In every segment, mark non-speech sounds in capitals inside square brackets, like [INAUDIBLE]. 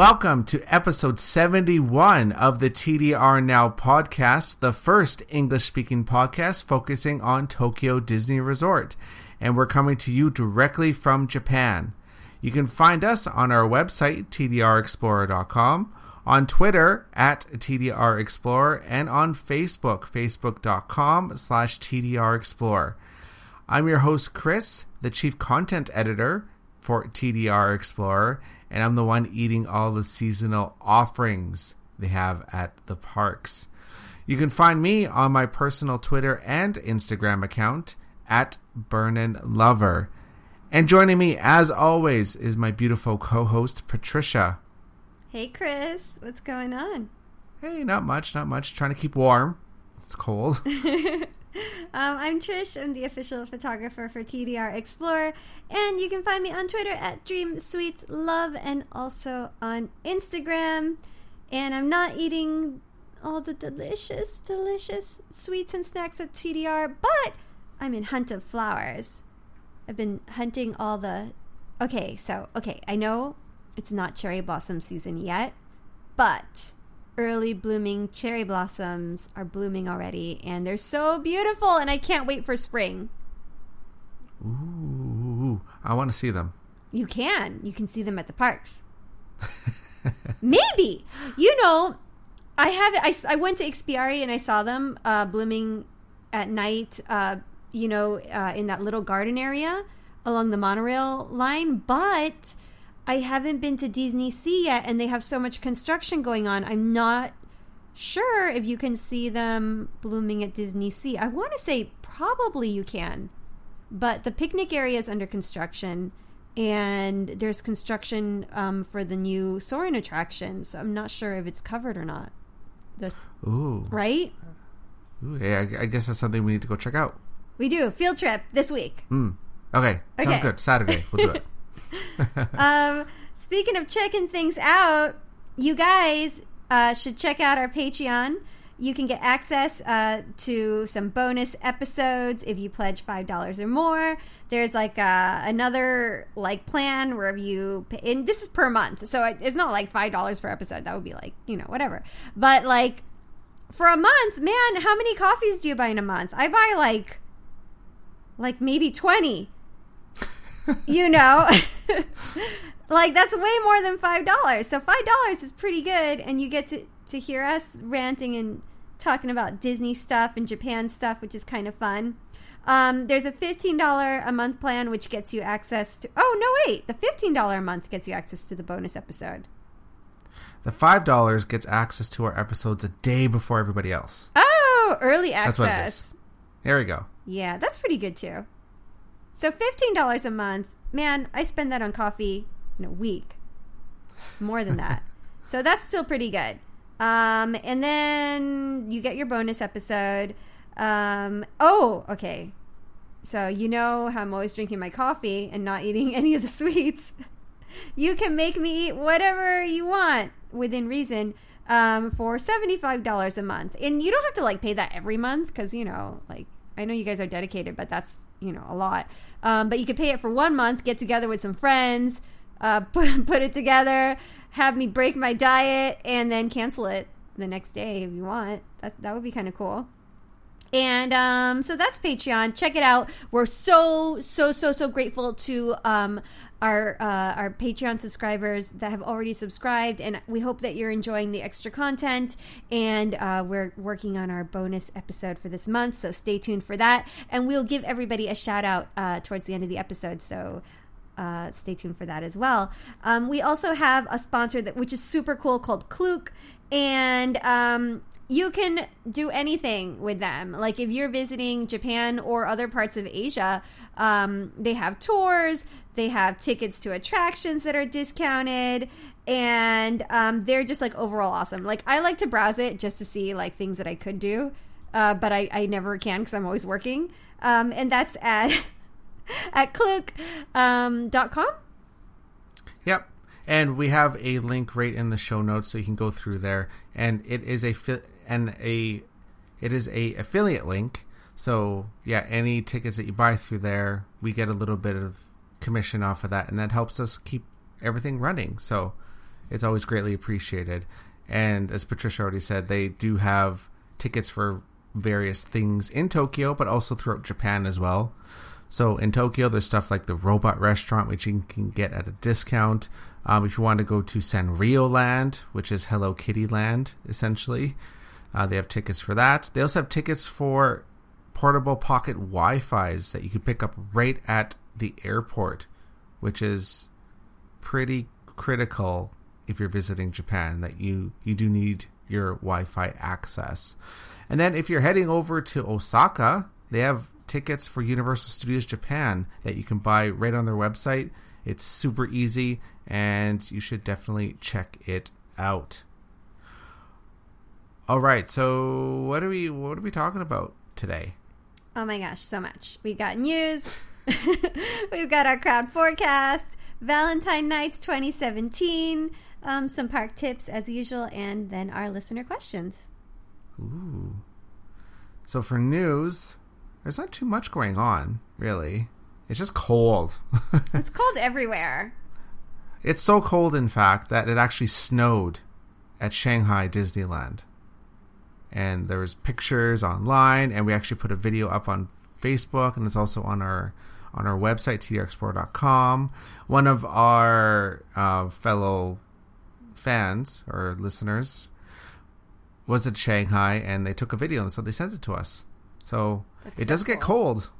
Welcome to episode 71 of the TDR Now podcast, the first English speaking podcast focusing on Tokyo Disney Resort. And we're coming to you directly from Japan. You can find us on our website, tdrexplorer.com, on Twitter at tdrexplorer, and on Facebook, facebook.com slash tdrexplorer. I'm your host, Chris, the chief content editor for TDR Explorer and I'm the one eating all the seasonal offerings they have at the parks. You can find me on my personal Twitter and Instagram account at Burnin Lover. And joining me, as always, is my beautiful co host, Patricia. Hey, Chris. What's going on? Hey, not much, not much. Trying to keep warm. It's cold. [LAUGHS] [LAUGHS] Um, I'm Trish. I'm the official photographer for TDR Explorer, and you can find me on Twitter at Dream Sweets Love, and also on Instagram. And I'm not eating all the delicious, delicious sweets and snacks at TDR, but I'm in hunt of flowers. I've been hunting all the. Okay, so okay, I know it's not cherry blossom season yet, but early blooming cherry blossoms are blooming already, and they're so beautiful, and I can't wait for spring. Ooh, I want to see them. You can. You can see them at the parks. [LAUGHS] Maybe. You know, I have. I, I went to Ikspiari and I saw them uh, blooming at night. Uh, you know, uh, in that little garden area along the monorail line, but I haven't been to Disney Sea yet, and they have so much construction going on. I'm not sure if you can see them blooming at Disney Sea. I want to say probably you can, but the picnic area is under construction, and there's construction um, for the new Soarin' attraction. So I'm not sure if it's covered or not. The Ooh, right? Ooh, yeah, I, I guess that's something we need to go check out. We do field trip this week. Mm. Okay, sounds Okay. good. Saturday, we'll do it. [LAUGHS] [LAUGHS] um, speaking of checking things out, you guys uh, should check out our Patreon. You can get access uh, to some bonus episodes if you pledge five dollars or more. There's like uh, another like plan where you pay, and this is per month, so it's not like five dollars per episode. That would be like you know whatever. But like for a month, man, how many coffees do you buy in a month? I buy like like maybe twenty you know [LAUGHS] like that's way more than five dollars so five dollars is pretty good and you get to to hear us ranting and talking about disney stuff and japan stuff which is kind of fun um, there's a $15 a month plan which gets you access to oh no wait the $15 a month gets you access to the bonus episode The five dollars gets access to our episodes a day before everybody else. oh early That's what it access is. There we go. Yeah, that's pretty good too. So fifteen dollars a month, man, I spend that on coffee in a week. More than that. [LAUGHS] so that's still pretty good. Um, and then you get your bonus episode. Um, oh, okay. So you know how I'm always drinking my coffee and not eating [LAUGHS] any of the sweets. [LAUGHS] you can make me eat whatever you want within reason um, for $75 a month. And you don't have to like pay that every month because, you know, like I know you guys are dedicated, but that's, you know, a lot. Um, but you could pay it for one month, get together with some friends, uh, [LAUGHS] put, put it together, have me break my diet, and then cancel it the next day if you want. That, that would be kind of cool. And um, so that's Patreon. Check it out. We're so so so so grateful to um, our uh, our Patreon subscribers that have already subscribed, and we hope that you're enjoying the extra content. And uh, we're working on our bonus episode for this month, so stay tuned for that. And we'll give everybody a shout out uh, towards the end of the episode. So uh, stay tuned for that as well. Um, we also have a sponsor that which is super cool called Klook, and um, you can do anything with them. Like if you're visiting Japan or other parts of Asia, Um, they have tours, they have tickets to attractions that are discounted, and um, they're just like overall awesome. Like I like to browse it just to see like things that I could do, uh, but I, I never can because I'm always working. Um, and that's at [LAUGHS] at klook.com. Um, .com. Yep. And we have a link right in the show notes so you can go through there. And it is a fi- and a it is a affiliate link. So yeah, any tickets that you buy through there, we get a little bit of commission off of that, and that helps us keep everything running. So it's always greatly appreciated. And as Patricia already said, they do have tickets for various things in Tokyo, but also throughout Japan as well. So in Tokyo, there's stuff like the robot restaurant, which you can get at a discount. Um, if you want to go to Sanrio Land, which is Hello Kitty Land, essentially, uh, they have tickets for that. They also have tickets for portable pocket Wi-Fi's that you can pick up right at the airport, which is pretty critical if you're visiting Japan. That you you do need your Wi-Fi access. And then if you're heading over to Osaka, they have tickets for Universal Studios Japan that you can buy right on their website. It's super easy and you should definitely check it out. All right, so what are we what are we talking about today? Oh my gosh, so much. We got news. [LAUGHS] We've got our crowd forecast, Valentine Nights 2017, um, some park tips as usual, and then our listener questions. Ooh. So for news, there's not too much going on, really. It's just cold. [LAUGHS] it's cold everywhere. It's so cold, in fact, that it actually snowed at Shanghai Disneyland. And there was pictures online, and we actually put a video up on Facebook, and it's also on our on our website tdrexplorer.com. One of our uh, fellow fans or listeners was at Shanghai, and they took a video, and so they sent it to us. So That's it so does cool. get cold.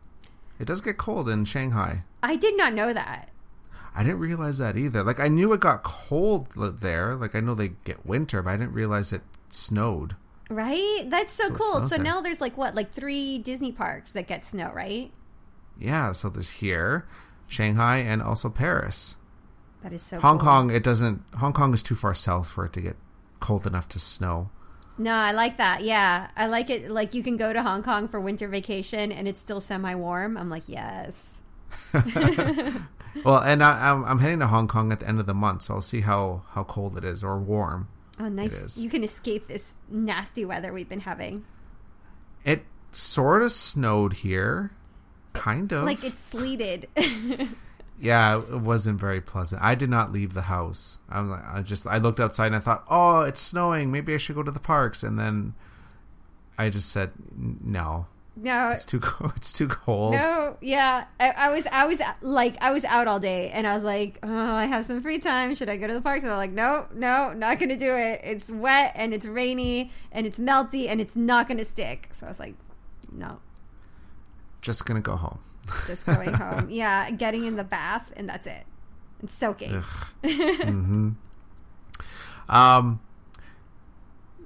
It does get cold in Shanghai. I did not know that. I didn't realize that either. Like I knew it got cold there. Like I know they get winter, but I didn't realize it snowed. Right? That's so, so cool. So now there's like what, like three Disney parks that get snow, right? Yeah. So there's here, Shanghai, and also Paris. That is so. Hong cool. Kong. It doesn't. Hong Kong is too far south for it to get cold enough to snow. No, I like that. Yeah, I like it. Like you can go to Hong Kong for winter vacation and it's still semi warm. I'm like, yes. [LAUGHS] well, and I, am I'm heading to Hong Kong at the end of the month, so I'll see how how cold it is or warm. Oh, nice! You can escape this nasty weather we've been having. It sort of snowed here, kind of. Like it's sleeted. [LAUGHS] yeah, it wasn't very pleasant. I did not leave the house. I'm like, I just I looked outside and I thought, oh, it's snowing. Maybe I should go to the parks. And then I just said, no, no, it's too cold. [LAUGHS] It's too cold. No, yeah, I, I, was I was like I was out all day, and I was like, oh, I have some free time. Should I go to the parks? And I'm like, no, no, not gonna do it. It's wet and it's rainy and it's melty and it's not gonna stick. So I was like, no, just gonna go home. [LAUGHS] Just going home. Yeah, getting in the bath, and that's it. And soaking. [LAUGHS] mm-hmm. Um,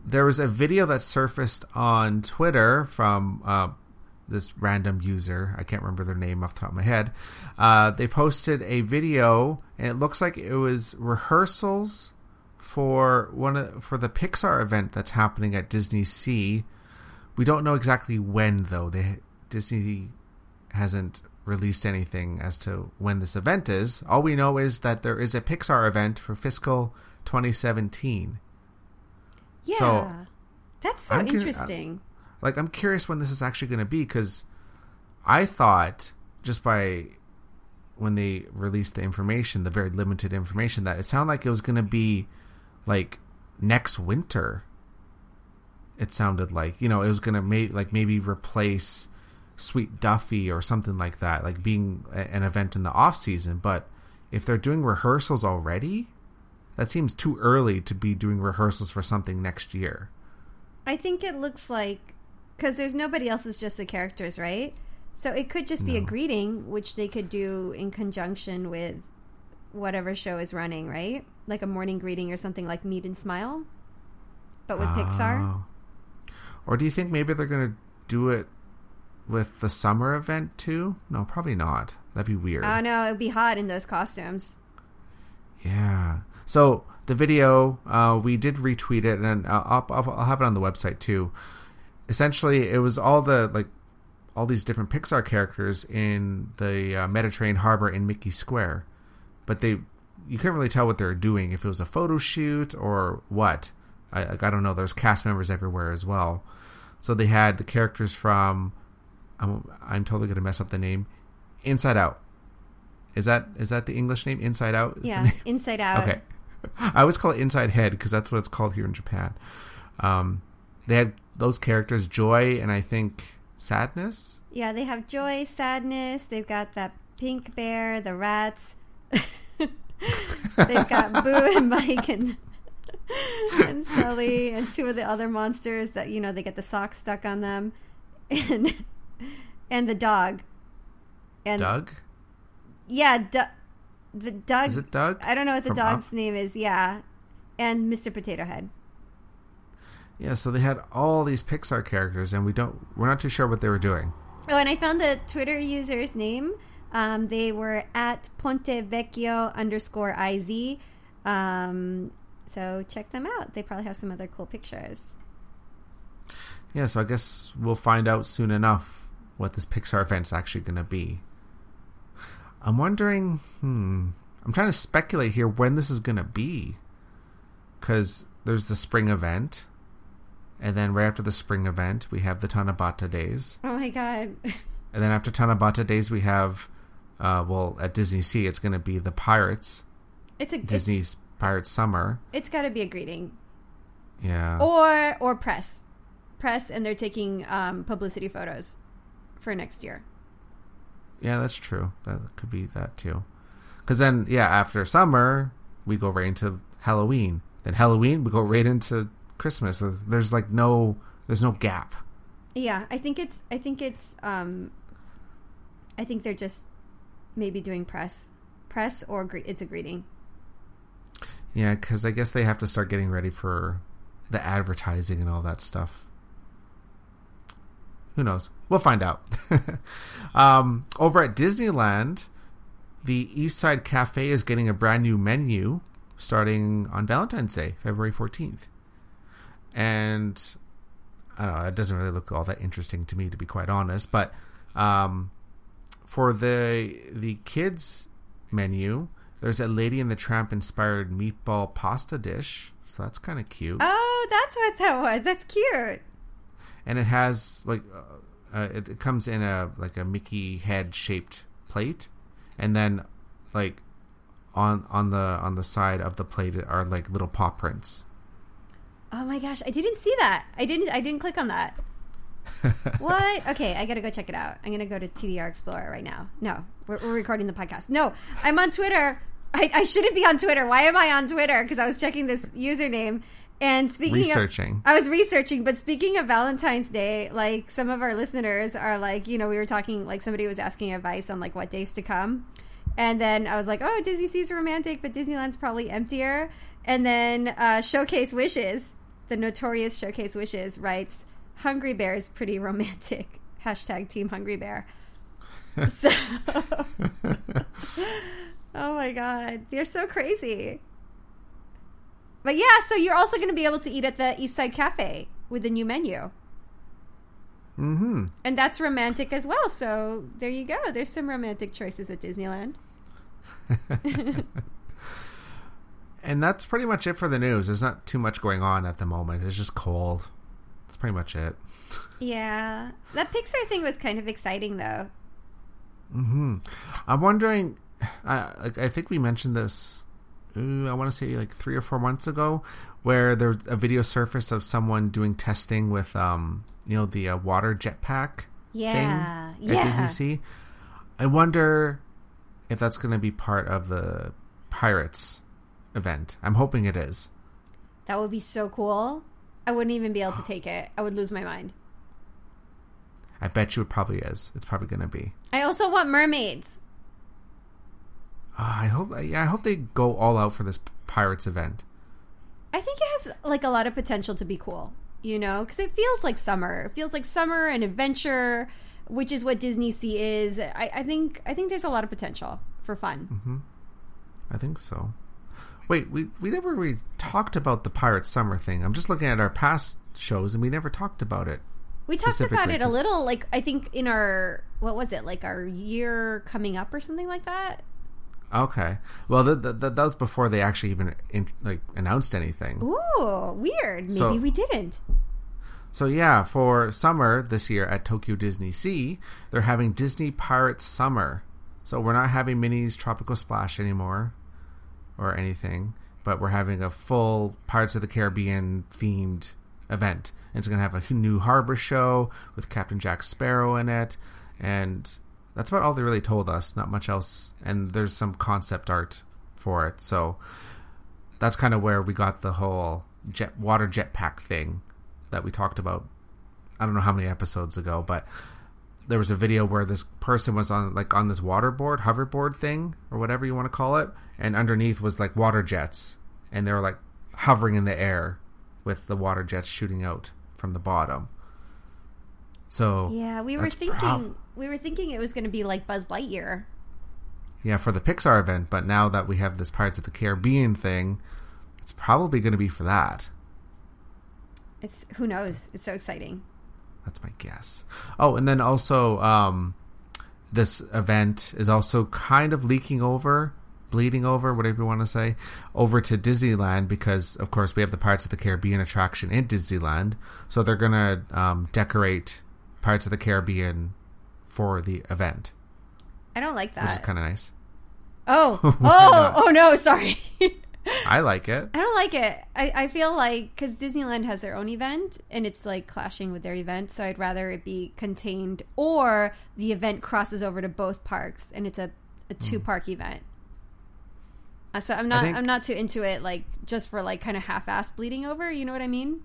there was a video that surfaced on Twitter from uh, this random user. I can't remember their name off the top of my head. Uh, they posted a video, and it looks like it was rehearsals for one of, for the Pixar event that's happening at Disney Sea. We don't know exactly when, though. They Disney hasn't released anything as to when this event is. All we know is that there is a Pixar event for fiscal 2017. Yeah. So that's so I'm interesting. Uh, like I'm curious when this is actually going to be cuz I thought just by when they released the information, the very limited information that it sounded like it was going to be like next winter. It sounded like, you know, it was going to make like maybe replace Sweet Duffy or something like that, like being a, an event in the off season. But if they're doing rehearsals already, that seems too early to be doing rehearsals for something next year. I think it looks like because there's nobody else; it's just the characters, right? So it could just be no. a greeting, which they could do in conjunction with whatever show is running, right? Like a morning greeting or something like Meet and Smile, but with Pixar. Oh. Or do you think maybe they're going to do it with the summer event too? No, probably not. That'd be weird. Oh no, it would be hot in those costumes. Yeah. So the video, uh, we did retweet it, and I'll, I'll, I'll have it on the website too. Essentially, it was all the like all these different Pixar characters in the uh, Mediterranean harbor in Mickey Square, but they you couldn't really tell what they were doing if it was a photo shoot or what. I, I don't know. There's cast members everywhere as well. So they had the characters from I'm, I'm totally going to mess up the name Inside Out. Is that is that the English name Inside Out? Yeah, [LAUGHS] Inside [LAUGHS] Out. Okay. I always call it Inside Head because that's what it's called here in Japan. Um, they had those characters, Joy and I think Sadness. Yeah, they have Joy, Sadness. They've got that pink bear, the rats. [LAUGHS] They've got Boo and Mike and and Sully and two of the other monsters that you know they get the socks stuck on them, and and the dog. And Doug. Yeah, Du- the Doug. Is it Doug? I don't know what the From dog's Up? name is. Yeah, and Mr. Potato Head. Yeah, so they had all these Pixar characters, and we don't we're not too sure what they were doing. Oh, and I found the Twitter user's name. Um, they were at Ponte Vecchio underscore iz. Um, so check them out. They probably have some other cool pictures. Yeah, so I guess we'll find out soon enough what this Pixar event's actually going to be. I'm wondering, hmm, I'm trying to speculate here when this is going to be. Because there's the spring event, and then right after the spring event, we have the Tanabata Days. Oh my god. And then after Tanabata Days, we have, uh, well, at Disney Sea, it's going to be the Pirates, It's a Disney's Pirates Summer. It's, it's got to be a greeting Yeah. or or press, press, and they're taking um, publicity photos for next year. Yeah, that's true. That could be that too. Because then, yeah, after summer, we go right into Halloween. Then Halloween, we go right into Christmas. There's like no, there's no gap. Yeah, I think it's. I think it's. Um, I think they're just maybe doing press, press or gre- it's a greeting. Yeah, because I guess they have to start getting ready for the advertising and all that stuff. Who knows? We'll find out. [LAUGHS] um, over at Disneyland, the East Side Cafe is getting a brand new menu starting on Valentine's Day, February 14th. And I don't know, it doesn't really look all that interesting to me, to be quite honest. But um, for the the kids menu, there's a Lady and the Tramp inspired meatball pasta dish, so that's kind of cute. Oh, that's what that was. That's cute. And it has like uh, uh, it, it comes in a like a Mickey head shaped plate, and then like on on the on the side of the plate are like little paw prints. Oh my gosh, I didn't see that. I didn't. I didn't click on that. [LAUGHS] what? Okay, I gotta go check it out. I'm gonna go to TDR Explorer right now. No, we're, we're recording the podcast. No, I'm on Twitter. I, I shouldn't be on Twitter. Why am I on Twitter? Because I was checking this username and speaking Researching. Of, I was researching, but speaking of Valentine's Day, like some of our listeners are like, you know, we were talking like somebody was asking advice on like what days to come, and then I was like, oh, Disney Sea's romantic, but Disneyland's probably emptier. And then uh, Showcase Wishes, the notorious Showcase Wishes, writes, Hungry Bear is pretty romantic. [LAUGHS] Hashtag Team Hungry Bear. [LAUGHS] So, [LAUGHS] oh my God. They're so crazy. But yeah, so you're also going to be able to eat at the East Side Cafe with the new menu. Mm-hmm. And that's romantic as well. So there you go. There's some romantic choices at Disneyland. [LAUGHS] And that's pretty much it for the news. There's not too much going on at the moment. It's just cold. That's pretty much it. Yeah. That Pixar thing was kind of exciting, though. hmm I'm wondering. I I think we mentioned this. Ooh, I want to say like three or four months ago, where there a video surfaced of someone doing testing with um you know the uh, water jetpack Yeah. thing at yeah. Disney Sea. I wonder if that's going to be part of the Pirates event. I'm hoping it is. That would be so cool. I wouldn't even be able to take it. I would lose my mind. I bet you it probably is. It's probably going to be. I also want mermaids. Uh, I hope. Yeah, I hope they go all out for this Pirates event. I think it has like a lot of potential to be cool, you know, because it feels like summer. It feels like summer and adventure. which is what Disney Sea is. I, I think I think there's a lot of potential for fun. I think so. Wait, we we never really talked about the Pirate Summer thing. I'm just looking at our past shows, and we never talked about it. We talked about it a little, like I think in our what was it, like our year coming up or something like that. Okay. Well, th- th- th- that was before they actually even in, like announced anything. Ooh, weird. Maybe So- we didn't. So yeah, for summer this year at Tokyo Disney Sea, they're having Disney Pirates Summer. So we're not having Minnie's Tropical Splash anymore or anything, but we're having a full Pirates of the Caribbean themed event. And it's going to have a new harbor show with Captain Jack Sparrow in it and that's about all they really told us, not much else. And there's some concept art for it. So that's kind of where we got the whole jet water jetpack thing that we talked about. I don't know how many episodes ago, but there was a video where this person was on like on this waterboard, hoverboard thing, or whatever you want to call it, and underneath was like water jets, and they were like hovering in the air with the water jets shooting out from the bottom. So Yeah, we were thinking prob- we were thinking it was going to be like Buzz Lightyear. yeah, for the Pixar event, but now that we have this Pirates of the Caribbean thing, it's probably going to be for that. It's who knows. It's so exciting. That's my guess. Oh, and then also, um, this event is also kind of leaking over, bleeding over, whatever you want to say, over to Disneyland because, of course, we have the Pirates of the Caribbean attraction in Disneyland. So they're going to um, decorate Pirates of the Caribbean for the event, I don't like that. which is kind of nice. Oh, [LAUGHS] oh, oh no, sorry. [LAUGHS] I like it. I don't like it. I, I feel like because Disneyland has their own event and it's like clashing with their event, so I'd rather it be contained or the event crosses over to both parks and it's a, a two park event. Uh, so I'm not think- I'm not too into it like just for like kind of half ass bleeding over. You know what I mean?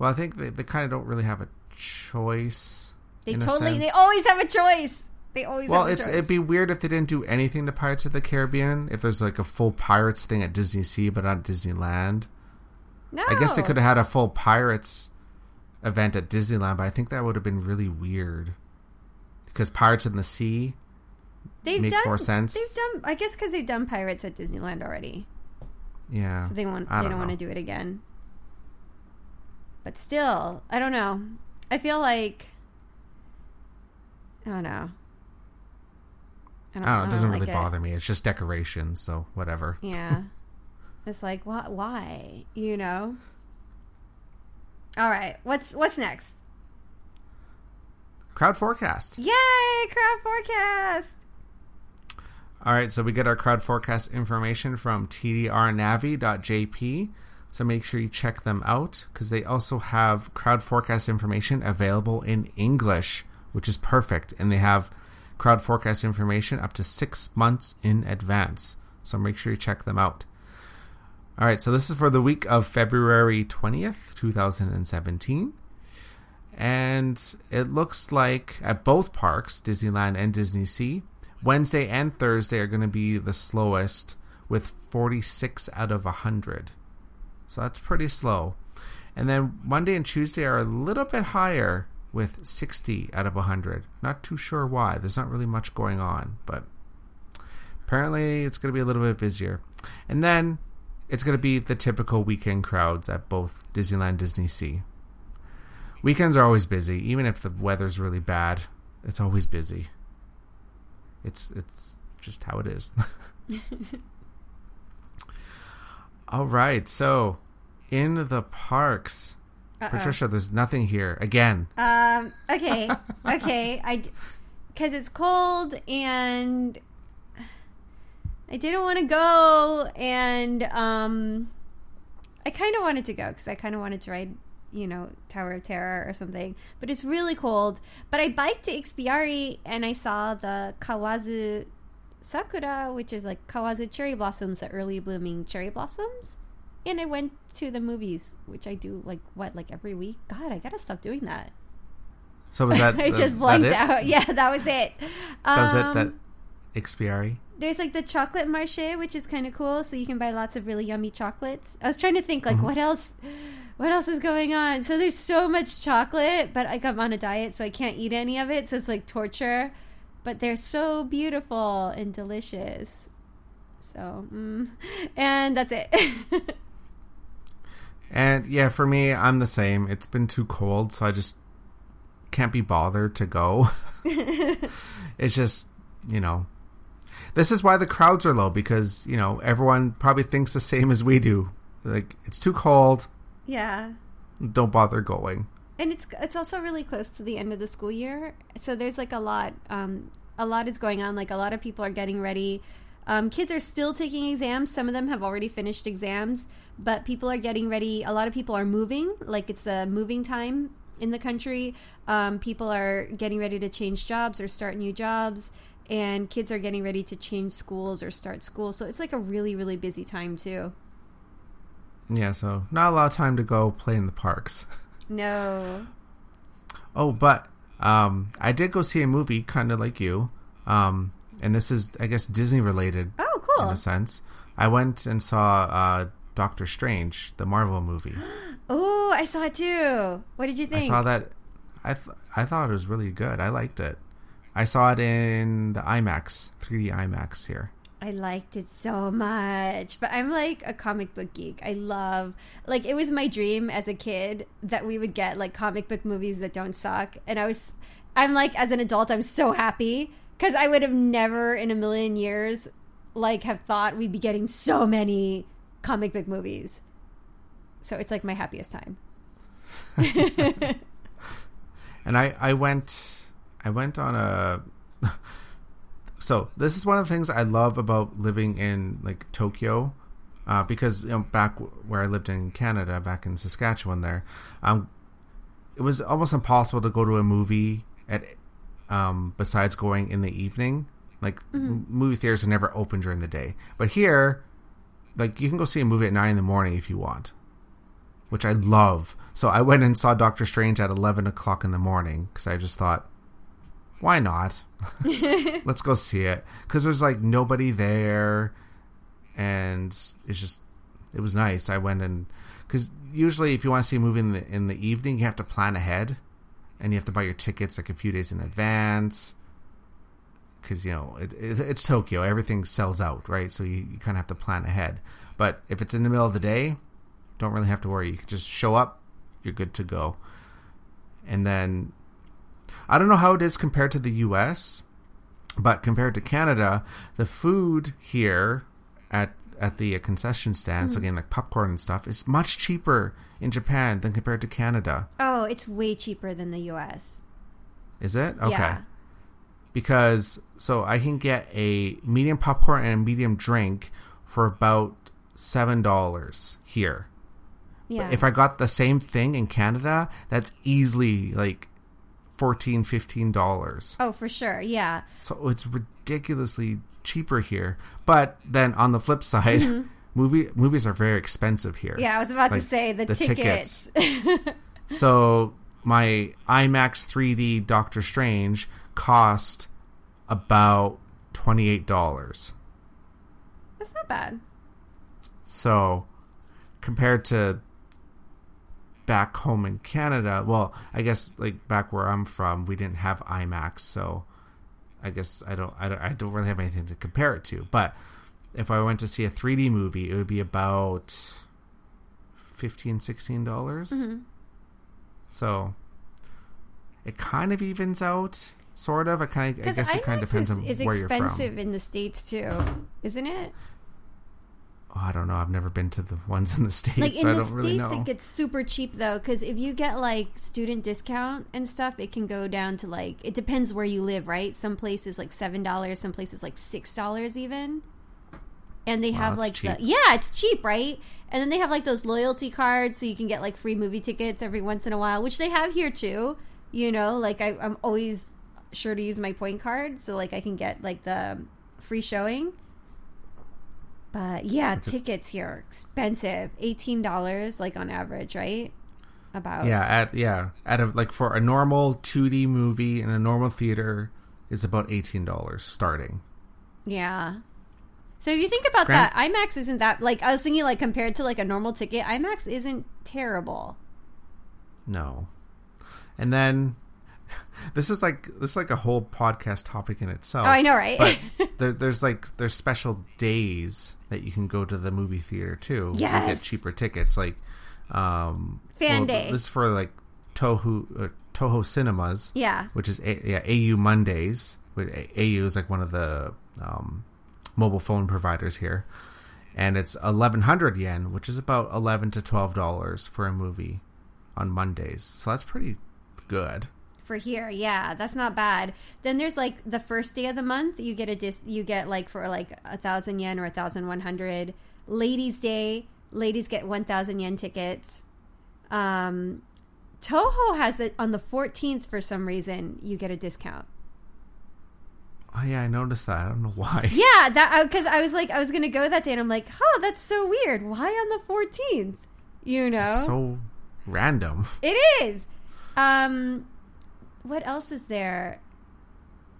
Well, I think they, they kind of don't really have a choice. They totally they always have a choice. They always Well, have a it's choice. it'd be weird if they didn't do anything to Pirates of the Caribbean. If there's like a full Pirates thing at Disney Sea, but not Disneyland. no. I guess they could have had a full Pirates event at Disneyland, but I think that would have been really weird because Pirates in the Sea. They've makes done, more sense. They've done I guess because they've done pirates at Disneyland already. Yeah, So they want I they don't don't want to do it again. But still, I don't know. I feel like I don't know. I don't know. It doesn't really like bother me. It's just decorations, so whatever. Yeah. [LAUGHS] it's like why why, you know? All right. What's what's next? Crowd forecast. Yay, crowd forecast. All right, so we get our crowd forecast information from tdrnavi.jp. So make sure you check them out because they also have crowd forecast information available in English, which is perfect. And they have crowd forecast information up to six months in advance. So make sure you check them out. All right, so this is for the week of February 20th, 2017. And it looks like at both parks, Disneyland and Disney Sea, Wednesday and Thursday are going to be the slowest with 46 out of 100. So that's pretty slow. And then Monday and Tuesday are a little bit higher with 60 out of 100. Not too sure why. There's not really much going on, but apparently it's going to be a little bit busier. And then it's going to be the typical weekend crowds at both Disneyland Disney Sea. Weekends are always busy, even if the weather's really bad. It's always busy. It's it's just how it is. [LAUGHS] [LAUGHS] All right, so in the parks, Uh-oh. Patricia, there's nothing here again. Um. Okay. [LAUGHS] Okay. I, because it's cold and I didn't want to go, and um, I kind of wanted to go because I kind of wanted to ride, you know, Tower of Terror or something. But it's really cold. But I biked to Ikspiari and I saw the Kawazu Sakura, which is like Kawazu cherry blossoms, the early blooming cherry blossoms. And I went to the movies, which I do like what, like every week. God, I gotta stop doing that. So was that [LAUGHS] I the- just blanked out. [LAUGHS] Yeah, that was it. That was it. Um, That Ikspiari. There's like the chocolate marché, which is kind of cool. So you can buy lots of really yummy chocolates. I was trying to think like Mhm. what else, what else is going on? So there's so much chocolate, but like I'm on a diet, so I can't eat any of it. So it's like torture. But they're so beautiful and delicious. So, mm. and that's it. [LAUGHS] and yeah, for me, I'm the same. It's been too cold, so I just can't be bothered to go. [LAUGHS] it's just, you know, this is why the crowds are low because, you know, everyone probably thinks the same as we do. Like, it's too cold. Yeah. Don't bother going. And it's it's also really close to the end of the school year, so there's like a lot um, a lot is going on. Like a lot of people are getting ready. Um, kids are still taking exams. Some of them have already finished exams, but people are getting ready. A lot of people are moving. Like it's a moving time in the country. Um, people are getting ready to change jobs or start new jobs, and kids are getting ready to change schools or start school. So it's like a really really busy time too. Yeah, so not a lot of time to go play in the parks. No. Oh, but um, I did go see a movie, kind of like you. Um, and this is, I guess, Disney related. Oh, cool. In a sense, I went and saw uh, Doctor Strange, the Marvel movie. [GASPS] oh, I saw it too. What did you think? I saw that. I th- I thought it was really good. I liked it. I saw it in the IMAX, 3D IMAX here. I liked it so much. But I'm like a comic book geek. I love like it was my dream as a kid that we would get like comic book movies that don't suck. And I was I'm like as an adult I'm so happy cuz I would have never in a million years like have thought we'd be getting so many comic book movies. So it's like my happiest time. [LAUGHS] and I I went I went on a so this is one of the things I love about living in like Tokyo, uh, because you know, back where I lived in Canada, back in Saskatchewan, there, um, it was almost impossible to go to a movie at, um, besides going in the evening. Like mm-hmm. movie theaters are never open during the day, but here, like you can go see a movie at nine in the morning if you want, which I love. So I went and saw Doctor Strange at eleven o'clock in the morning because I just thought why not? [LAUGHS] Let's go see it because there's like nobody there, and it's just it was nice. I went and because usually if you want to see a movie in the in the evening, you have to plan ahead, and you have to buy your tickets like a few days in advance. Because you know it, it, it's Tokyo, everything sells out, right? So you, you kind of have to plan ahead. But if it's in the middle of the day, don't really have to worry. You can just show up, you're good to go. And then I don't know how it is compared to the US, but compared to Canada, the food here at at the concession stands, mm. again like popcorn and stuff, is much cheaper in Japan than compared to Canada. Oh, it's way cheaper than the US. Is it? Okay. Yeah. Because so I can get a medium popcorn and a medium drink for about seven dollars here. Yeah. But if I got the same thing in Canada, that's easily like 14 15 dollars. Oh for sure yeah. So it's ridiculously cheaper here. But then on the flip side mm-hmm. [LAUGHS] movie movies are very expensive here. Yeah i was about like, to say the, the tickets, tickets. [LAUGHS] so my imax 3d doctor strange cost about $28 that's not bad. So compared to back home in Canada, well, I guess like back where I'm from, we didn't have IMAX, so I guess I don't, I don't, I don't really have anything to compare it to. But if I went to see a 3D movie, it would be about 15 16 dollars. Mm-hmm. So it kind of evens out, sort of. It kind of, I guess, it kind of depends is, on is where you're from. expensive in the states too, isn't it? Oh, I don't know. I've never been to the ones in the states. Like in so the states, really it gets super cheap though, because if you get like student discount and stuff, it can go down to like it depends where you live, right? Some places like seven dollars, some places like six dollars even. And they wow, have like the yeah, it's cheap, right? And then they have like those loyalty cards, so you can get like free movie tickets every once in a while, which they have here too. You know, like I, I'm always sure to use my point card, so like I can get like the free showing. But yeah, tickets here are expensive. Eighteen dollars, like on average, right? About yeah, at yeah, at a, like for a normal two D movie in a normal theater is about eighteen dollars starting. Yeah. So if you think about that, IMAX isn't that like I was thinking like compared to like a normal ticket, IMAX isn't terrible. No. And then [LAUGHS] this is like this is like a whole podcast topic in itself. Oh, I know, right? But [LAUGHS] there, there's like there's special days that you can go to the movie theater too. You Yes. get cheaper tickets like um Fan day. This is for like Toho uh, Toho Cinemas. yeah. which is A- yeah AU Mondays. Which AU is like one of the um, mobile phone providers here, and it's eleven hundred yen, which is about eleven to twelve dollars for a movie on Mondays. So that's pretty good. For here, yeah, that's not bad. Then there's like the first day of the month, you get a dis you get like for like a thousand yen or a thousand one hundred. Ladies' Day, ladies get one thousand yen tickets. Um, Toho has it on the fourteenth for some reason. You get a discount. Oh yeah, I noticed that. I don't know why. [LAUGHS] Yeah, that because I was like I was gonna go that day, and I'm like, oh, that's so weird. Why on the fourteenth? You know, So random. It is. Um, what else is there?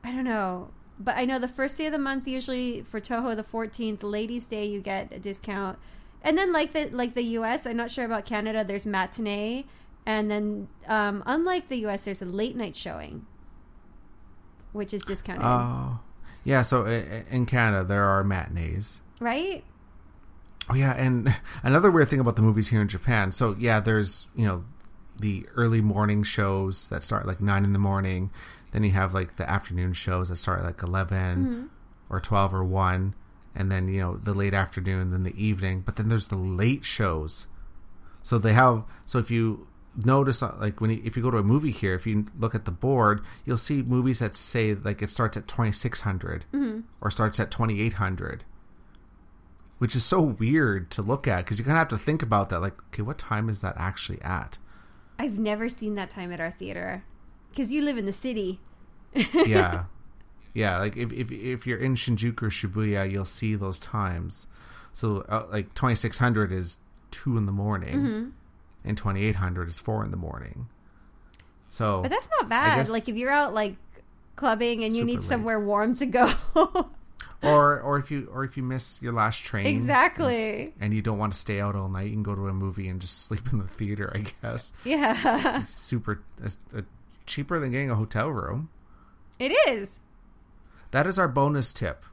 I don't know, but I know the first day of the month usually for Toho, the fourteenth, Ladies' Day, you get a discount, and then like the like the U.S. I'm not sure about Canada. There's matinee, and then um, unlike the U.S., there's a late night showing, which is discounted, Oh, yeah. So in Canada, there are matinees. right? Oh yeah, and [LAUGHS] another weird thing about the movies here in Japan. So yeah, there's you know the early morning shows that start like nine in the morning. Then you have like the afternoon shows that start at like 11 or twelve or one, and then you know the late afternoon, then the evening. But then there's the late shows. So they have so if you notice uh, like when you, if you go to a movie here, if you look at the board, you'll see movies that say like it starts at twenty or starts at twenty eight hundred which is so weird to look at because you kind of have to think about that. Like, okay, what time is that actually at? I've never seen that time at our theater because you live in the city. Yeah, [LAUGHS] yeah. Like if if if you're in Shinjuku or Shibuya, you'll see those times. So uh, like 2600 is two in the morning, Mm-hmm. and 2800 is four in the morning. So But that's not bad. Like if you're out like clubbing and you need late. somewhere warm to go. [LAUGHS] or or if you or if you miss your last train exactly. and you don't want to stay out all night, you can go to a movie and just [LAUGHS] sleep in the theater. I guess Yeah. super it's, uh, cheaper than getting a hotel room. it is. That is our bonus tip.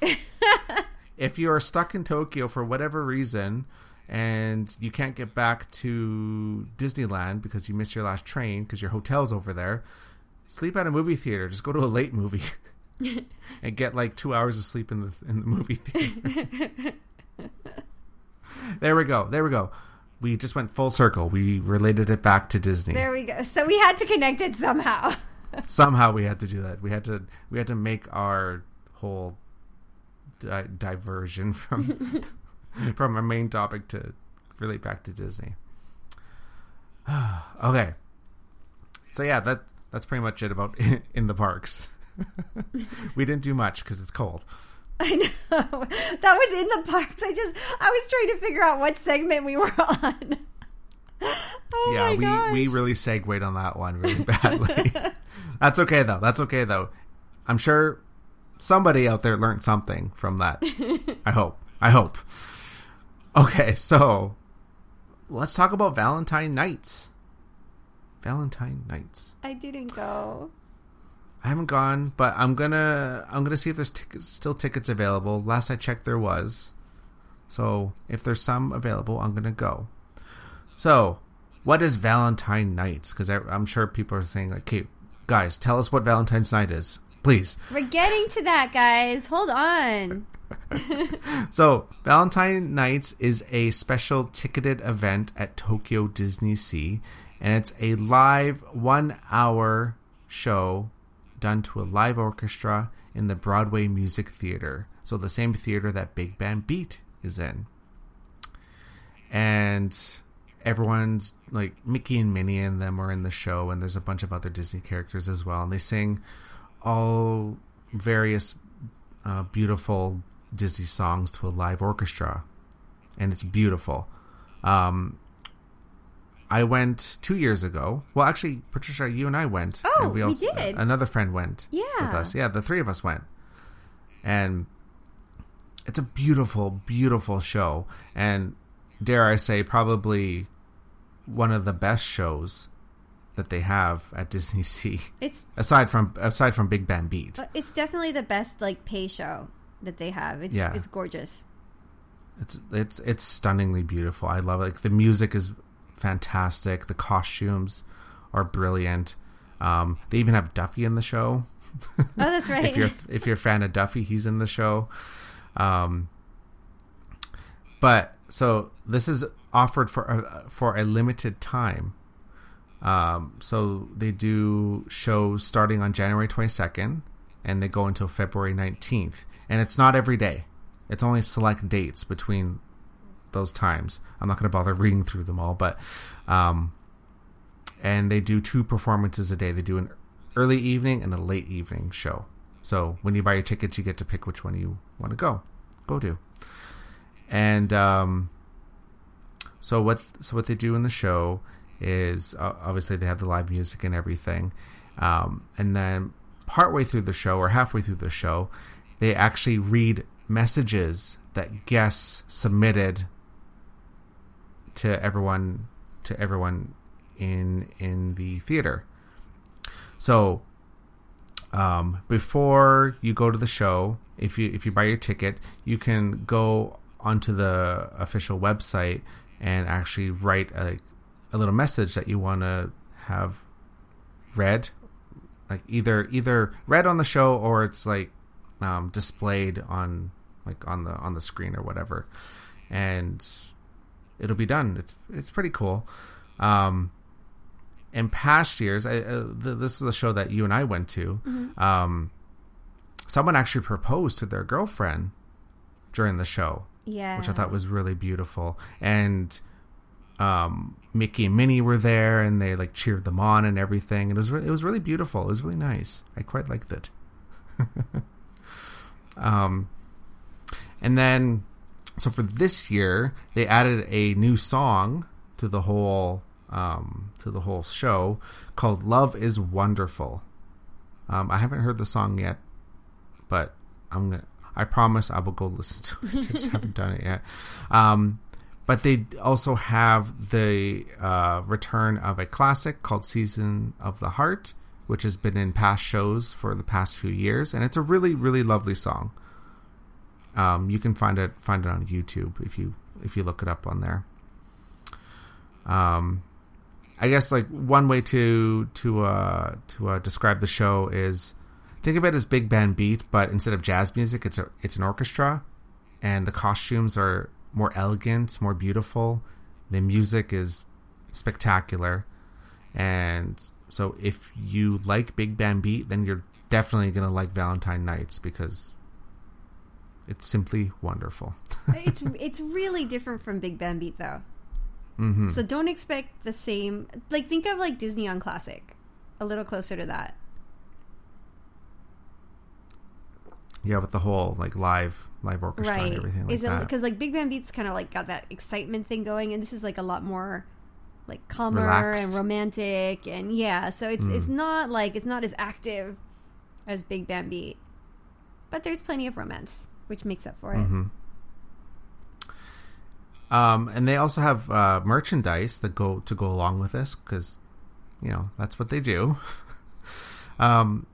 [LAUGHS] if you are stuck in Tokyo for whatever reason and you can't get back to Disneyland because you missed your last train because your hotel's over there, sleep at a movie theater. Just go to a late movie [LAUGHS] and get like two hours of sleep in the in the movie theater. [LAUGHS] there we go. There we go. We just went full circle. We related it back to Disney. There we go. So we had to connect it somehow. [LAUGHS] somehow we had to do that. We had to we had to make our whole di- diversion from [LAUGHS] from our main topic to relate back to Disney. [SIGHS] okay, so yeah, that that's pretty much it about in the parks. We didn't do much because it's cold. I know. [LAUGHS] That was in the parks. I just I was trying to figure out what segment we were on. [LAUGHS] Oh yeah, my we gosh. we really segued on that one really [LAUGHS] badly. That's okay though. That's okay though. I'm sure somebody out there learned something from that. I hope. I hope. Okay, so let's talk about Valentine nights. Valentine nights. I didn't go. I haven't gone, but I'm gonna I'm gonna see if there's tickets, still tickets available. Last I checked, there was. So if there's some available, I'm gonna go. So, what is Valentine nights? Because I'm sure people are saying like, "Okay, guys, tell us what Valentine's night is, please." We're getting to that, guys. Hold on. [LAUGHS] So, Valentine Nights is a special ticketed event at Tokyo Disney Sea, and it's a live one hour show done to a live orchestra in the Broadway Music Theater. So, the same theater that Big Band Beat is in. And everyone's like Mickey and Minnie and them are in the show, and there's a bunch of other Disney characters as well. And they sing all various uh, beautiful Disney songs to a live orchestra, and it's beautiful. Um, I went two years ago. Well, actually, Patricia, you and I went. Oh, and we did. Another friend went Yeah. with us. Yeah, the three of us went, and it's a beautiful, beautiful show, and dare I say, probably one of the best shows that they have at Disney [LAUGHS] Sea. It's aside from aside from Big Band Beat. it's definitely the best like pay show that they have. It's Yeah. it's gorgeous. It's it's it's stunningly beautiful. I love it. Like, the music is fantastic. The costumes are brilliant. Um, they even have Duffy in the show. Oh, that's [LAUGHS] right. if you're if you're a fan of Duffy, he's in the show. Um, but so this is offered for a, for a limited time. Um, so they do shows starting on January 22nd, and they go until February 19th. And it's not every day; it's only select dates between those times. I'm not going to bother reading through them all, but um, and they do two performances a day. They do an early evening and a late evening show. So when you buy your tickets, you get to pick which one you want to go go to. And um, so what so what they do in the show is uh, obviously they have the live music and everything, um, and then partway through the show or halfway through the show, they actually read messages that guests submitted to everyone to everyone in in the theater. So um, before you go to the show, if you if you buy your ticket, you can go onto the official website and actually write a, a little message that you want to have read, like either either read on the show or it's like um, displayed on like on the on the screen or whatever, and it'll be done. It's it's pretty cool. Um, in past years, I, uh, th- this was a show that you and I went to. Um, someone actually proposed to their girlfriend during the show, yeah. which I thought was really beautiful. And um, Mickey and Minnie were there, and they like cheered them on and everything. It was re- it was really beautiful. It was really nice. I quite liked it. [LAUGHS] um, and then, so for this year, they added a new song to the whole um, to the whole show called "Love Is Wonderful." Um, I haven't heard the song yet, but I'm gonna. I promise I will go listen to it. [LAUGHS] I just haven't done it yet. Um, but they also have the uh, return of a classic called "Season of the Heart," which has been in past shows for the past few years, and it's a really, really lovely song. Um, you can find it find it on YouTube if you if you look it up on there. Um, I guess like one way to to uh, to uh, describe the show is think of it as big band beat, but instead of jazz music, it's a it's an orchestra, and the costumes are more elegant, more beautiful. The music is spectacular, and so if you like big band beat, then you're definitely gonna like Valentine Nights because it's simply wonderful. it's [LAUGHS] it's really different from Big Band Beat though. hmm So don't expect the same. Like think of like Disney on Classic, a little closer to that. Yeah, with the whole like live live orchestra right? and everything like Is it because like Big Band Beat's kind of like got that excitement thing going, and this is like a lot more like calmer Relaxed. and romantic, and yeah. So it's Mm. it's not like it's not as active as Big Band Beat, but there's plenty of romance, which makes up for it. hmm Um, and they also have uh, merchandise that go to go along with this because, you know, that's what they do. [LAUGHS] um,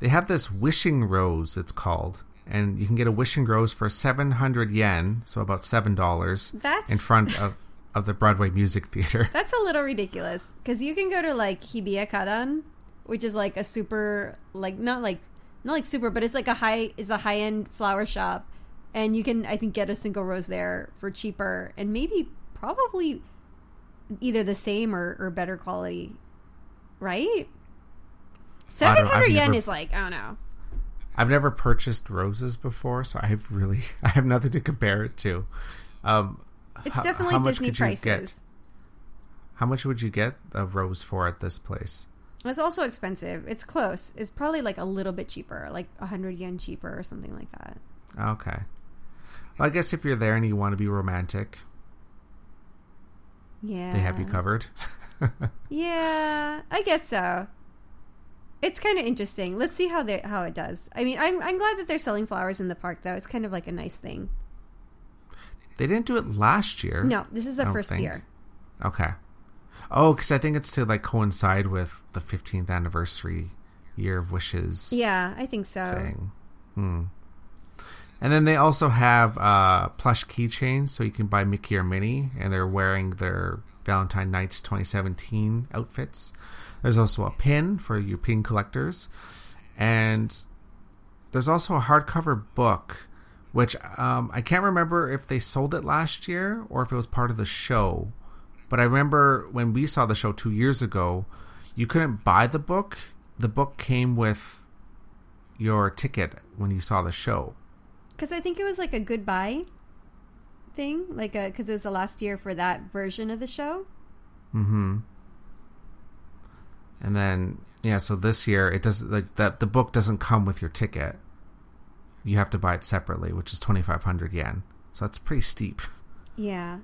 they have this wishing rose. It's called, and you can get a wishing rose for seven hundred yen, so about seven dollars, That's in front of of the Broadway Music Theater. [LAUGHS] That's a little ridiculous because you can go to like Hibiya Kadan, which is like a super like not like not like super, but it's like a high is a high end flower shop, and you can I think get a single rose there for cheaper and maybe probably either the same or, or better quality, right? Seven hundred yen never- is like I don't know. I've never purchased roses before, so I have really [LAUGHS] I have nothing to compare it to. Um, It's how- definitely how Disney prices. How much would you get a rose for at this place? It's also expensive. It's close. It's probably like a little bit cheaper, like hundred yen cheaper or something like that. Okay. Well, I guess if you're there and you want to be romantic, Yeah, they have you covered. [LAUGHS] Yeah, I guess so. it's kind of interesting. Let's see how they how it does. I mean, I'm I'm glad that they're selling flowers in the park though. It's kind of like a nice thing. They didn't do it last year. No, this is the first think. year. Okay. Oh, because I think it's to like coincide with the 15th anniversary year of wishes Yeah, I think so. thing. Hmm. And then they also have uh, plush keychains, so you can buy Mickey or Minnie, and they're wearing their Valentine Nights 2017 outfits. There's also a pin for your pin collectors, and there's also a hardcover book, which um, I can't remember if they sold it last year or if it was part of the show. But I remember when we saw the show two years ago, you couldn't buy the book. The book came with your ticket when you saw the show. Because I think it was like a goodbye thing, like a because it was the last year for that version of the show. Mm-hmm. And then yeah, so this year it doesn't like that. The book doesn't come with your ticket. You have to buy it separately, which is twenty five hundred yen. So that's pretty steep. Yeah.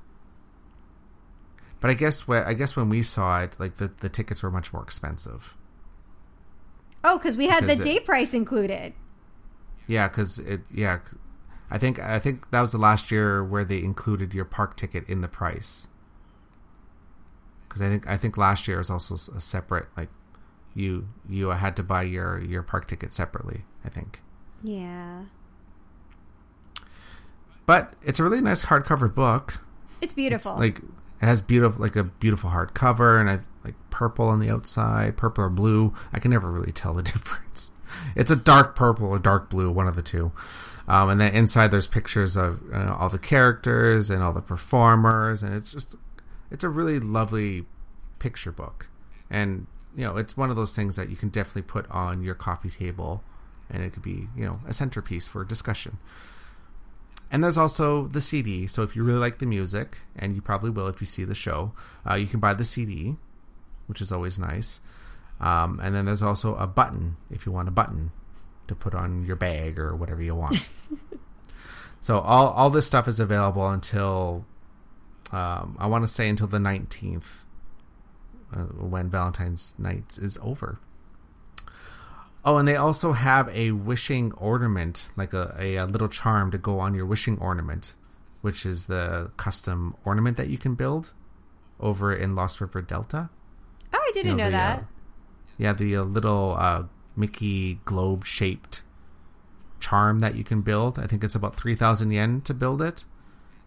But I guess when I guess when we saw it, like the the tickets were much more expensive. Oh, because we had the Because it- day price included. Yeah, because it yeah, I think I think that was the last year where they included your park ticket in the price. Because I think I think last year was also a separate like you you had to buy your your park ticket separately. I think, Yeah. but it's a really nice hardcover book. It's beautiful. Like it has beautiful like a beautiful hardcover and I like purple on the outside, purple or blue. I can never really tell the [LAUGHS] difference. It's a dark purple or dark blue, one of the two. Um, and then inside there's pictures of uh, all the characters and all the performers, and it's just it's a really lovely picture book. And you know, it's one of those things that you can definitely put on your coffee table, and it could be you know a centerpiece for discussion. And there's also the CD. So if you really like the music, and you probably will if you see the show, uh, you can buy the CD, which is always nice. Um, and then there's also a button if you want a button to put on your bag or whatever you want. [LAUGHS] so all all this stuff is available until um, I want to say until the 19th, uh, when Valentine's night is over. Oh, and they also have a wishing ornament, like a, a, a little charm to go on your wishing ornament, which is the custom ornament that you can build over in Lost River Delta. oh, I didn't You know, the, that. uh, yeah, the uh, little uh, Mickey globe shaped charm that you can build. I think it's about 3,000 yen to build it.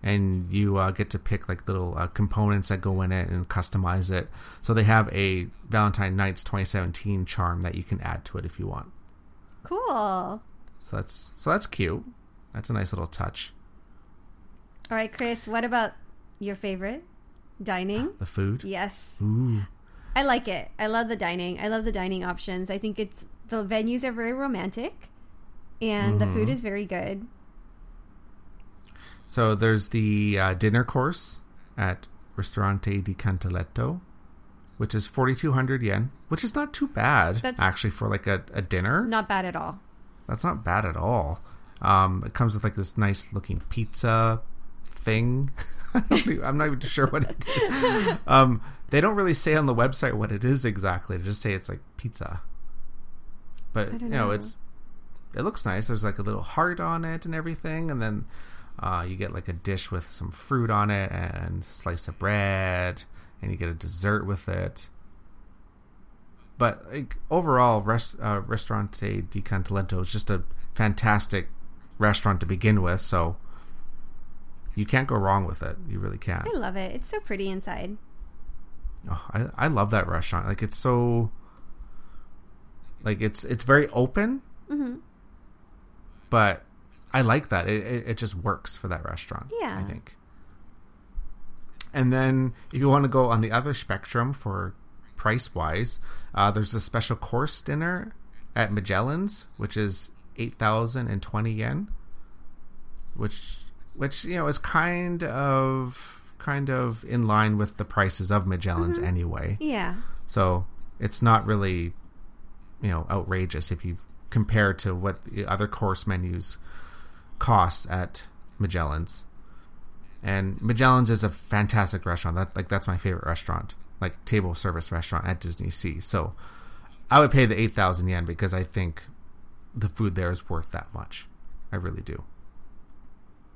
And you uh, get to pick like little uh, components that go in it and customize it. So they have a Valentine Nights 2017 charm that you can add to it if you want. Cool. So that's so that's cute. That's a nice little touch. All right, Chris. What about your favorite dining? [GASPS] The food. Yes, Ooh. I like it. I love the dining. I love the dining options. I think it's the venues are very romantic, and the food Mhm. is very good. So there's the uh, dinner course at Ristorante di Canaletto, which is 4,200 yen, which is not too bad That's- actually for like a, a dinner. Not bad at all. That's not bad at all. Um, it comes with like this nice looking pizza thing. [LAUGHS] I don't even- I'm not even sure what it is. [LAUGHS] Um, they don't really say on the website what it is exactly. They just say it's like pizza. But you know, know. it's it looks nice. There's like a little heart on it and everything, and then uh, you get like a dish with some fruit on it and a slice of bread, and you get a dessert with it. But like, overall, rest, uh, Ristorante di Canaletto is just a fantastic restaurant to begin with. So you can't go wrong with it. You really can't. I love it. It's so pretty inside. Oh, I I love that restaurant. Like it's so like it's it's very open, hmm but I like that. It, it it just works for that restaurant. Yeah. I think. And then if you want to go on the other spectrum for price wise, uh, there's a special course dinner at Magellan's, which is eight thousand and twenty yen, which which you know is kind of kind of in line with the prices of Magellan's anyway. Yeah. So it's not really, you know, outrageous if you compare to what the other course menus cost at Magellan's. And Magellan's is a fantastic restaurant. That like that's my favorite restaurant, like table service restaurant at Disney Sea. So I would pay the eight thousand yen because I think the food there is worth that much. I really do.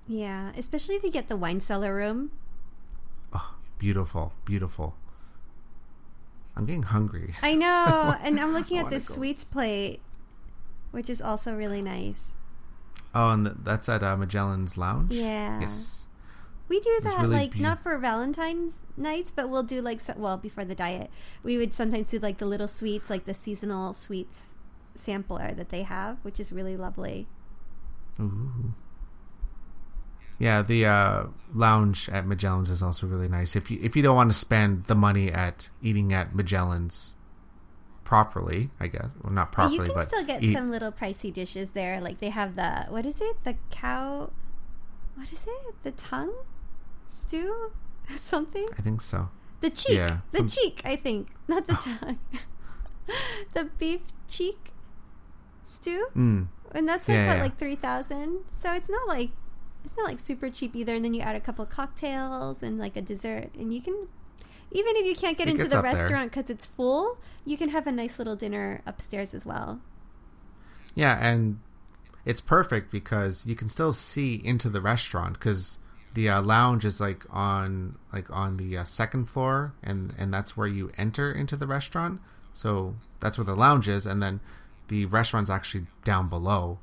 Yeah, especially if you get the wine cellar room. Oh, beautiful, beautiful. I'm getting hungry. I know, [LAUGHS] and I'm looking at wanna this sweets plate, which is also really nice. Oh, and that's at uh, Magellan's Lounge. Yeah. Yes. We do It's that really like not for Valentine's nights, but we'll do like so- well before the diet. We would sometimes do like the little sweets, like the seasonal sweets sampler that they have, which is really lovely. Ooh. Yeah, the uh, lounge at Magellan's is also really nice. If you if you don't want to spend the money at eating at Magellan's properly, I guess, well, not properly, But you can but still get eat- some little pricey dishes there. Like they have the what is it? The cow. What is it? The tongue stew? [LAUGHS] Something? I think so. The cheek. Yeah, the some- cheek. I think [LAUGHS] not the [LAUGHS] tongue. the beef cheek stew. Mm. and that's like Yeah, what yeah. like three thousand. So it's not like it's not like super cheap either. And then you add a couple cocktails and like a dessert, and you can even if you can't get It into the restaurant because it's full, you can have a nice little dinner upstairs as well. Yeah, and it's perfect because you can still see into the restaurant because the uh, lounge is like on like on the uh, second floor, and and that's where you enter into the restaurant. So that's where the lounge is, and then the restaurant's actually down below,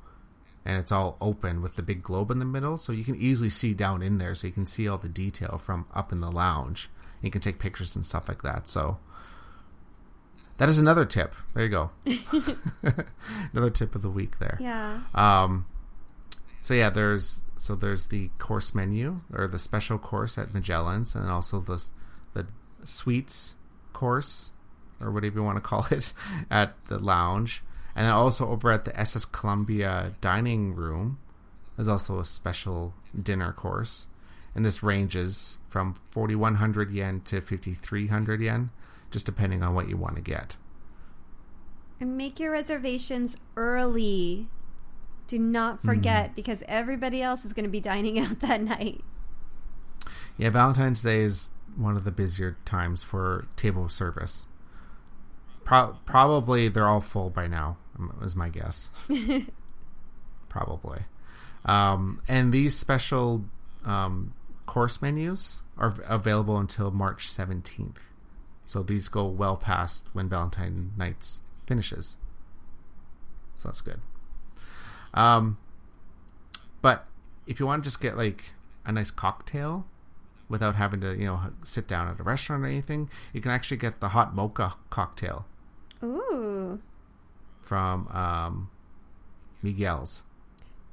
and it's all open with the big globe in the middle, so you can easily see down in there, so you can see all the detail from up in the lounge. You can take pictures and stuff like that. So that is another tip. There you go. [LAUGHS] [LAUGHS] another tip of the week there. Yeah. Um, so yeah, there's so there's the course menu or the special course at Magellan's, and also the the sweets course or whatever you want to call it [LAUGHS] at the lounge, and then also over at the SS Columbia dining room, there's also a special dinner course, and this ranges from 4,100 yen to 5,300 yen, just depending on what you want to get. And make your reservations early. Do not forget because everybody else is going to be dining [LAUGHS] out that night. Yeah, Valentine's Day is one of the busier times for table service. Pro- probably they're all full by now, um, is my guess. [LAUGHS] probably. Um, and these special um, course menus are available until March 17th. So these go well past when Valentine Nights finishes. So that's good. Um, but if you want to just get like a nice cocktail without having to, you know, sit down at a restaurant or anything, you can actually get the hot mocha cocktail Ooh. from um, Miguel's.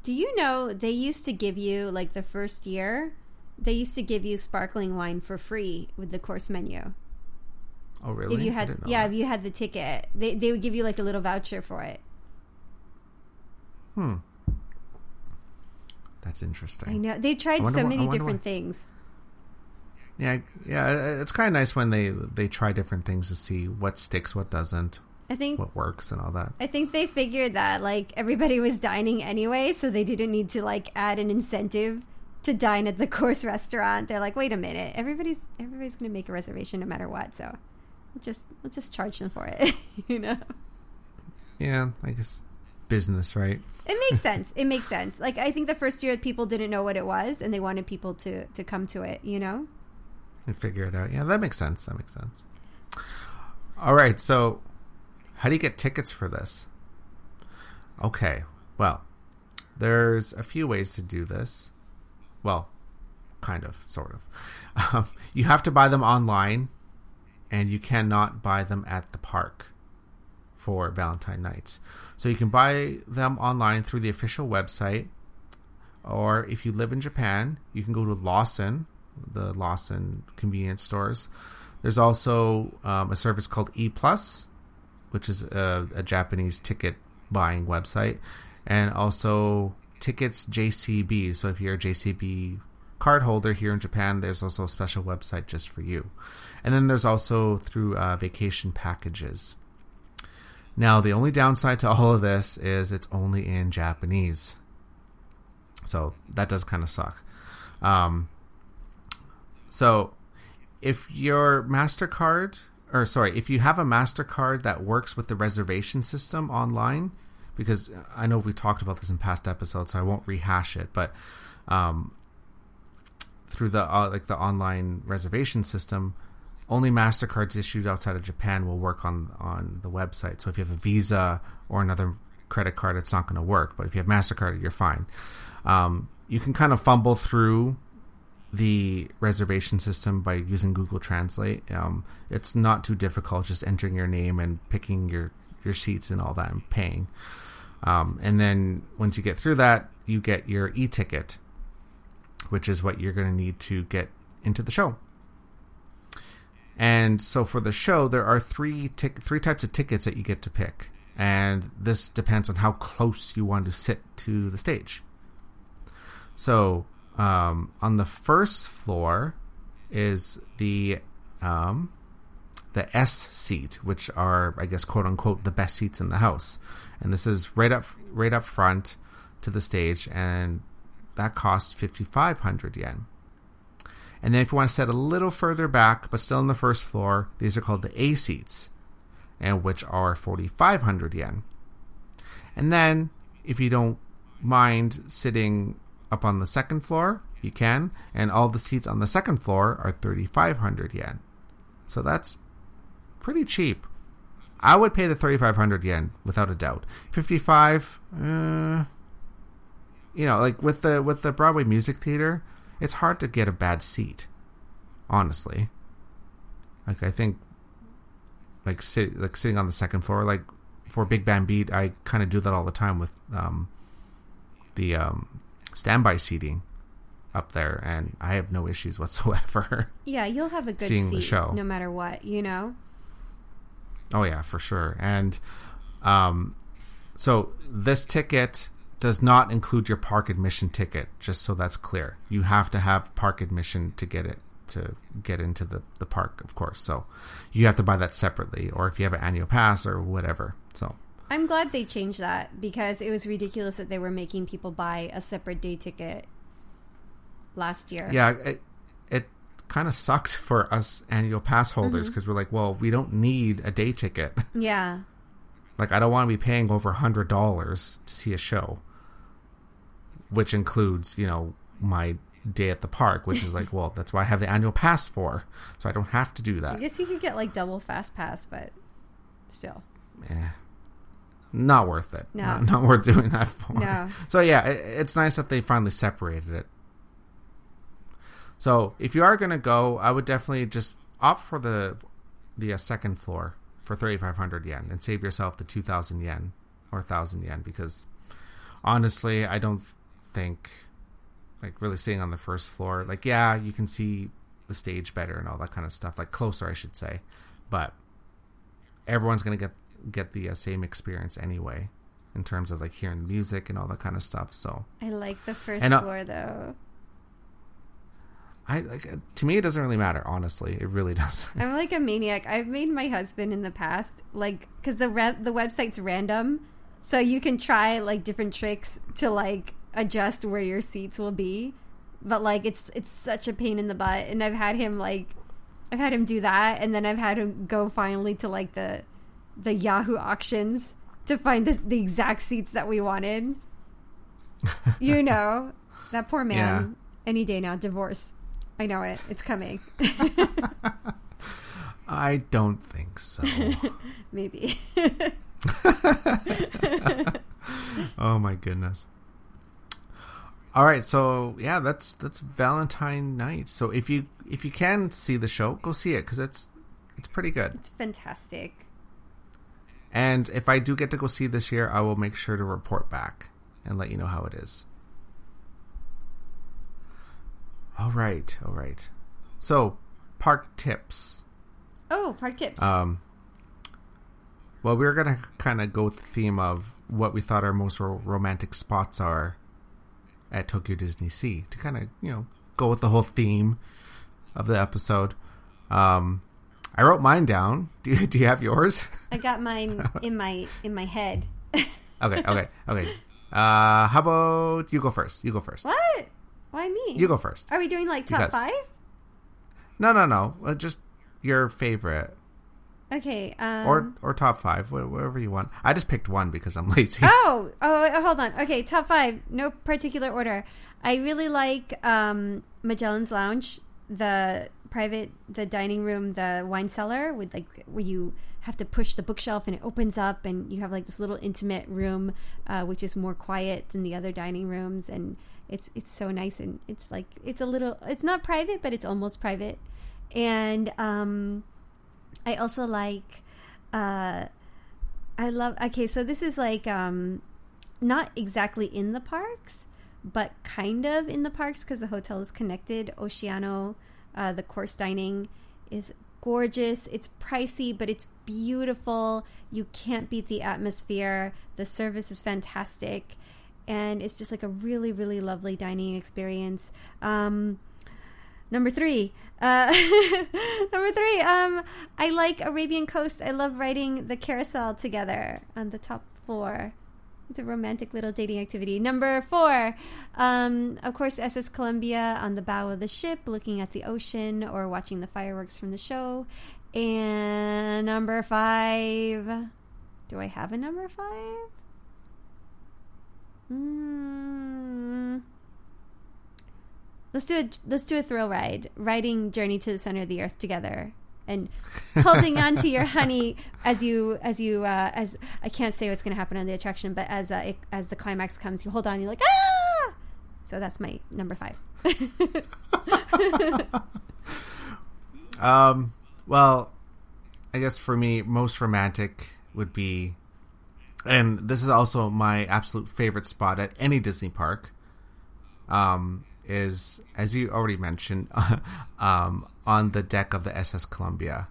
Do you know they used to give you like the first year, they used to give you sparkling wine for free with the course menu. Oh, really? If you had yeah, that. if you had the ticket, they they would give you like a little voucher for it. Hmm. That's interesting. I know. they've tried so many different things. Yeah, yeah. It's kind of nice when they they try different things to see what sticks, what doesn't, I think what works, and all that. I think they figured that like everybody was dining anyway, so they didn't need to like add an incentive to dine at the [LAUGHS] course restaurant. They're like, wait a minute, everybody's everybody's gonna make a reservation no matter what, so we'll just we'll just charge them for it. [LAUGHS] you know, Yeah, I guess business, right? it makes [LAUGHS] sense. It makes sense. Like I think the first year people didn't know what it was, and they wanted people to to come to it. You know, and figure it out. Yeah, that makes sense. That makes sense. All right, so how do you get tickets for this? Okay, well, there's a few ways to do this. Well, kind of, sort of. Um, you have to buy them online, and you cannot buy them at the park for Valentine nights. So you can buy them online through the official website, or if you live in Japan, you can go to Lawson, the Lawson convenience stores. There's also um, a service called E Plus, which is a, a Japanese ticket buying website, and also Tickets JCB. So if you're a JCB card holder here in Japan, there's also a special website just for you. And then there's also through uh, vacation packages. Now, the only downside to all of this is it's only in Japanese. So that does kind of suck. Um, so if your MasterCard or sorry, if you have a Mastercard that works with the reservation system online, because I know we talked about this in past episodes, so I won't rehash it, but um, through the uh, like the online reservation system, only Mastercards issued outside of Japan will work on on the website. So if you have a Visa or another credit card, it's not going to work. But if you have Mastercard, you're fine. Um, you can kind of fumble through the reservation system by using Google Translate. Um, it's not too difficult, just entering your name and picking your your seats and all that and paying. Um, and then once you get through that, you get your e-ticket, which is what you're going to need to get into the show. And so for the show, there are three tic- three types of tickets that you get to pick, and this depends on how close you want to sit to the stage. So um, on the first floor is the um, the S seat, which are I guess quote unquote the best seats in the house, and this is right up right up front to the stage, and that costs fifty five hundred yen. And then if you want to set a little further back, but still on the first floor, these are called the A seats, and which are 4,500 yen. And then if you don't mind sitting up on the second floor, you can, and all the seats on the second floor are 3,500 yen. So that's pretty cheap. I would pay the 3,500 yen without a doubt. 55, uh, you know, like with the with the Broadway Music Theater, it's hard to get a bad seat. Honestly, like I think, like sit like sitting on the second floor, like for Big Band Beat, I kind of do that all the time with um, the um, standby seating up there, and I have no issues [LAUGHS] whatsoever. Yeah, you'll have a good Seeing seat the show. no matter what, you know? Oh yeah, for sure. And um, so this ticket does not include your park admission ticket. Just so that's clear, you have to have park admission to get it to get into the the park, of course. So you have to buy that separately, or if you have an annual pass or whatever. So I'm glad they changed that because it was ridiculous that they were making people buy a separate day ticket last year. yeah, it kind of sucked for us annual pass holders because we're like, well, we don't need a day ticket. [LAUGHS] Yeah. Like, I don't want to be paying over a hundred dollars to see a show, which includes, you know, my day at the park, which is like, [LAUGHS] well, that's why I have the annual pass for, so I don't have to do that. I guess you could get like double fast pass, but still. Eh, not worth it. No. Not, not worth doing that for. No. So yeah, it, it's nice that they finally separated it. So if you are gonna go, I would definitely just opt for the the uh, second floor for thirty five hundred yen and save yourself the two thousand yen or thousand yen because honestly, I don't think like really sitting on the first floor. Like yeah, you can see the stage better and all that kind of stuff, like closer, I should say, but everyone's gonna get get the uh, same experience anyway in terms of like hearing the music and all that kind of stuff. So I like the first And, uh, floor though. I like to me it doesn't really matter. Honestly, it really [LAUGHS] does. I'm like a maniac. I've made my husband in the past like because the re- the website's random, so you can try like different tricks to like adjust where your seats will be. But like it's it's such a pain in the butt, and I've had him like I've had him do that, and then I've had him go finally to like the the Yahoo auctions to find the, the exact seats that we wanted. [LAUGHS] you know that poor man. Any day now, divorce. I know it. It's coming. [LAUGHS] I don't think so. [LAUGHS] Maybe. [LAUGHS] oh my goodness. All right, so yeah, that's that's Valentine night. So if you if you can see the show, go see it because it's it's pretty good. it's fantastic. And if I do get to go see this year, I will make sure to report back and let you know how it is. All right, all right. So, park tips. Oh, park tips. Um, well, we're gonna kind of go with the theme of what we thought our most ro- romantic spots are at Tokyo Disney Sea to kind of you know go with the whole theme of the episode. Um, I wrote mine down. [LAUGHS] Do you, do you have yours? I got mine in my in my head. [LAUGHS] Okay, okay, okay. Uh, how about you go first? You go first. what? Why me? You go first. Are we doing like top Because- five? No, no, no. Uh, just your favorite. Okay. Um, or or top five, whatever you want. I just picked one because I'm [LAUGHS] lazy. oh, oh, hold on. Okay, top five. No particular order. I really like um, Magellan's Lounge, the private, the dining room, the wine cellar with like where you have to push the bookshelf and it opens up and you have like this little intimate room, uh, which is more quiet than the other dining rooms and it's it's so nice and it's like it's a little it's not private but it's almost private and um I also like uh I love okay, so this is like um not exactly in the parks, but kind of in the parks because the hotel is connected. Oceano, uh, the course dining is gorgeous. It's pricey, but it's beautiful. You can't beat the atmosphere. The service is fantastic, and it's just like a really, really lovely dining experience. Um, Number three. Uh, [LAUGHS] number three. Um, I like Arabian Coast. I love riding the carousel together on the top floor. It's a romantic little dating activity. Number four. Um, of course, SS Columbia on the bow of the ship, looking at the ocean or watching the fireworks from the show. And number five. Do I have a number five? Hmm. Let's do a let's do a thrill ride, riding Journey to the Center of the Earth together, and [LAUGHS] holding on to your honey as you as you uh, as I can't say what's going to happen on the attraction, but as uh, it, as the climax comes, you hold on. You're like ah. So that's my number five. [LAUGHS] Um, well, I guess for me, most romantic would be, and this is also my absolute favorite spot at any Disney park. Um, is as you already mentioned, [LAUGHS] um, on the deck of the SS Columbia.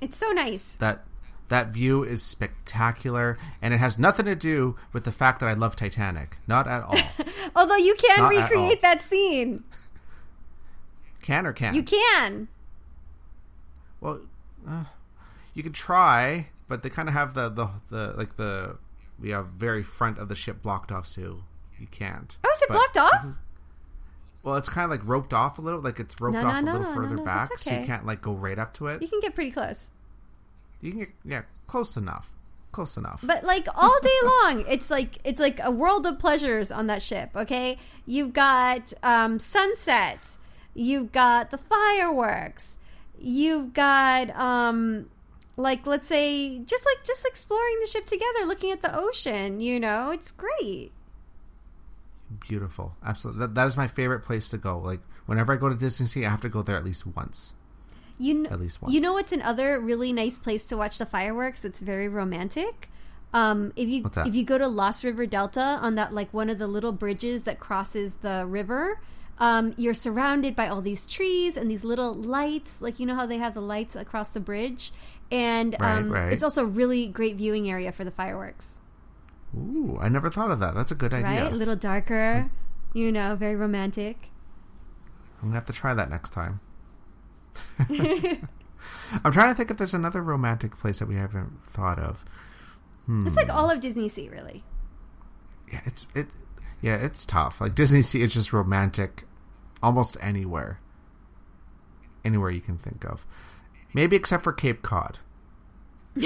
it's so nice. That that view is spectacular, and it has nothing to do with the fact that I love Titanic. Not at all. [LAUGHS] Although you can Not recreate that scene, can or can't? you can. Well, uh, you can try, but they kind of have the, the the like the we have very front of the ship blocked off, so you can't. Oh, is it But- blocked off? Well, it's kind of like roped off a little, like it's roped No, off no, a little further back, that's so you can't like go right up to it. You can get pretty close. You can get yeah, close enough, close enough. But like all day [LAUGHS] long, it's like it's like a world of pleasures on that ship. Okay, you've got um, sunsets, you've got the fireworks, you've got um, like let's say just like just exploring the ship together, looking at the ocean. You know, it's great. Beautiful, absolutely. That, that is my favorite place to go. Like whenever I go to Disney Sea, I have to go there at least once. You kn- At least once. You know what's another really nice place to watch the fireworks? It's very romantic. Um, if you if you go to Lost River Delta on that like one of the little bridges that crosses the river, um, you're surrounded by all these trees and these little lights. Like you know how they have the lights across the bridge, and um, right. it's also a really great viewing area for the fireworks. Ooh, I never thought of that. That's a good idea. Right, a little darker. You know, very romantic. I'm gonna have to try that next time. [LAUGHS] [LAUGHS] I'm trying to think if there's another romantic place that we haven't thought of. Hmm. It's like all of Disney Sea, really. yeah, it's it. Yeah, it's tough. Like Disney Sea, it's just romantic, almost anywhere. Anywhere you can think of, maybe except for Cape Cod. [LAUGHS]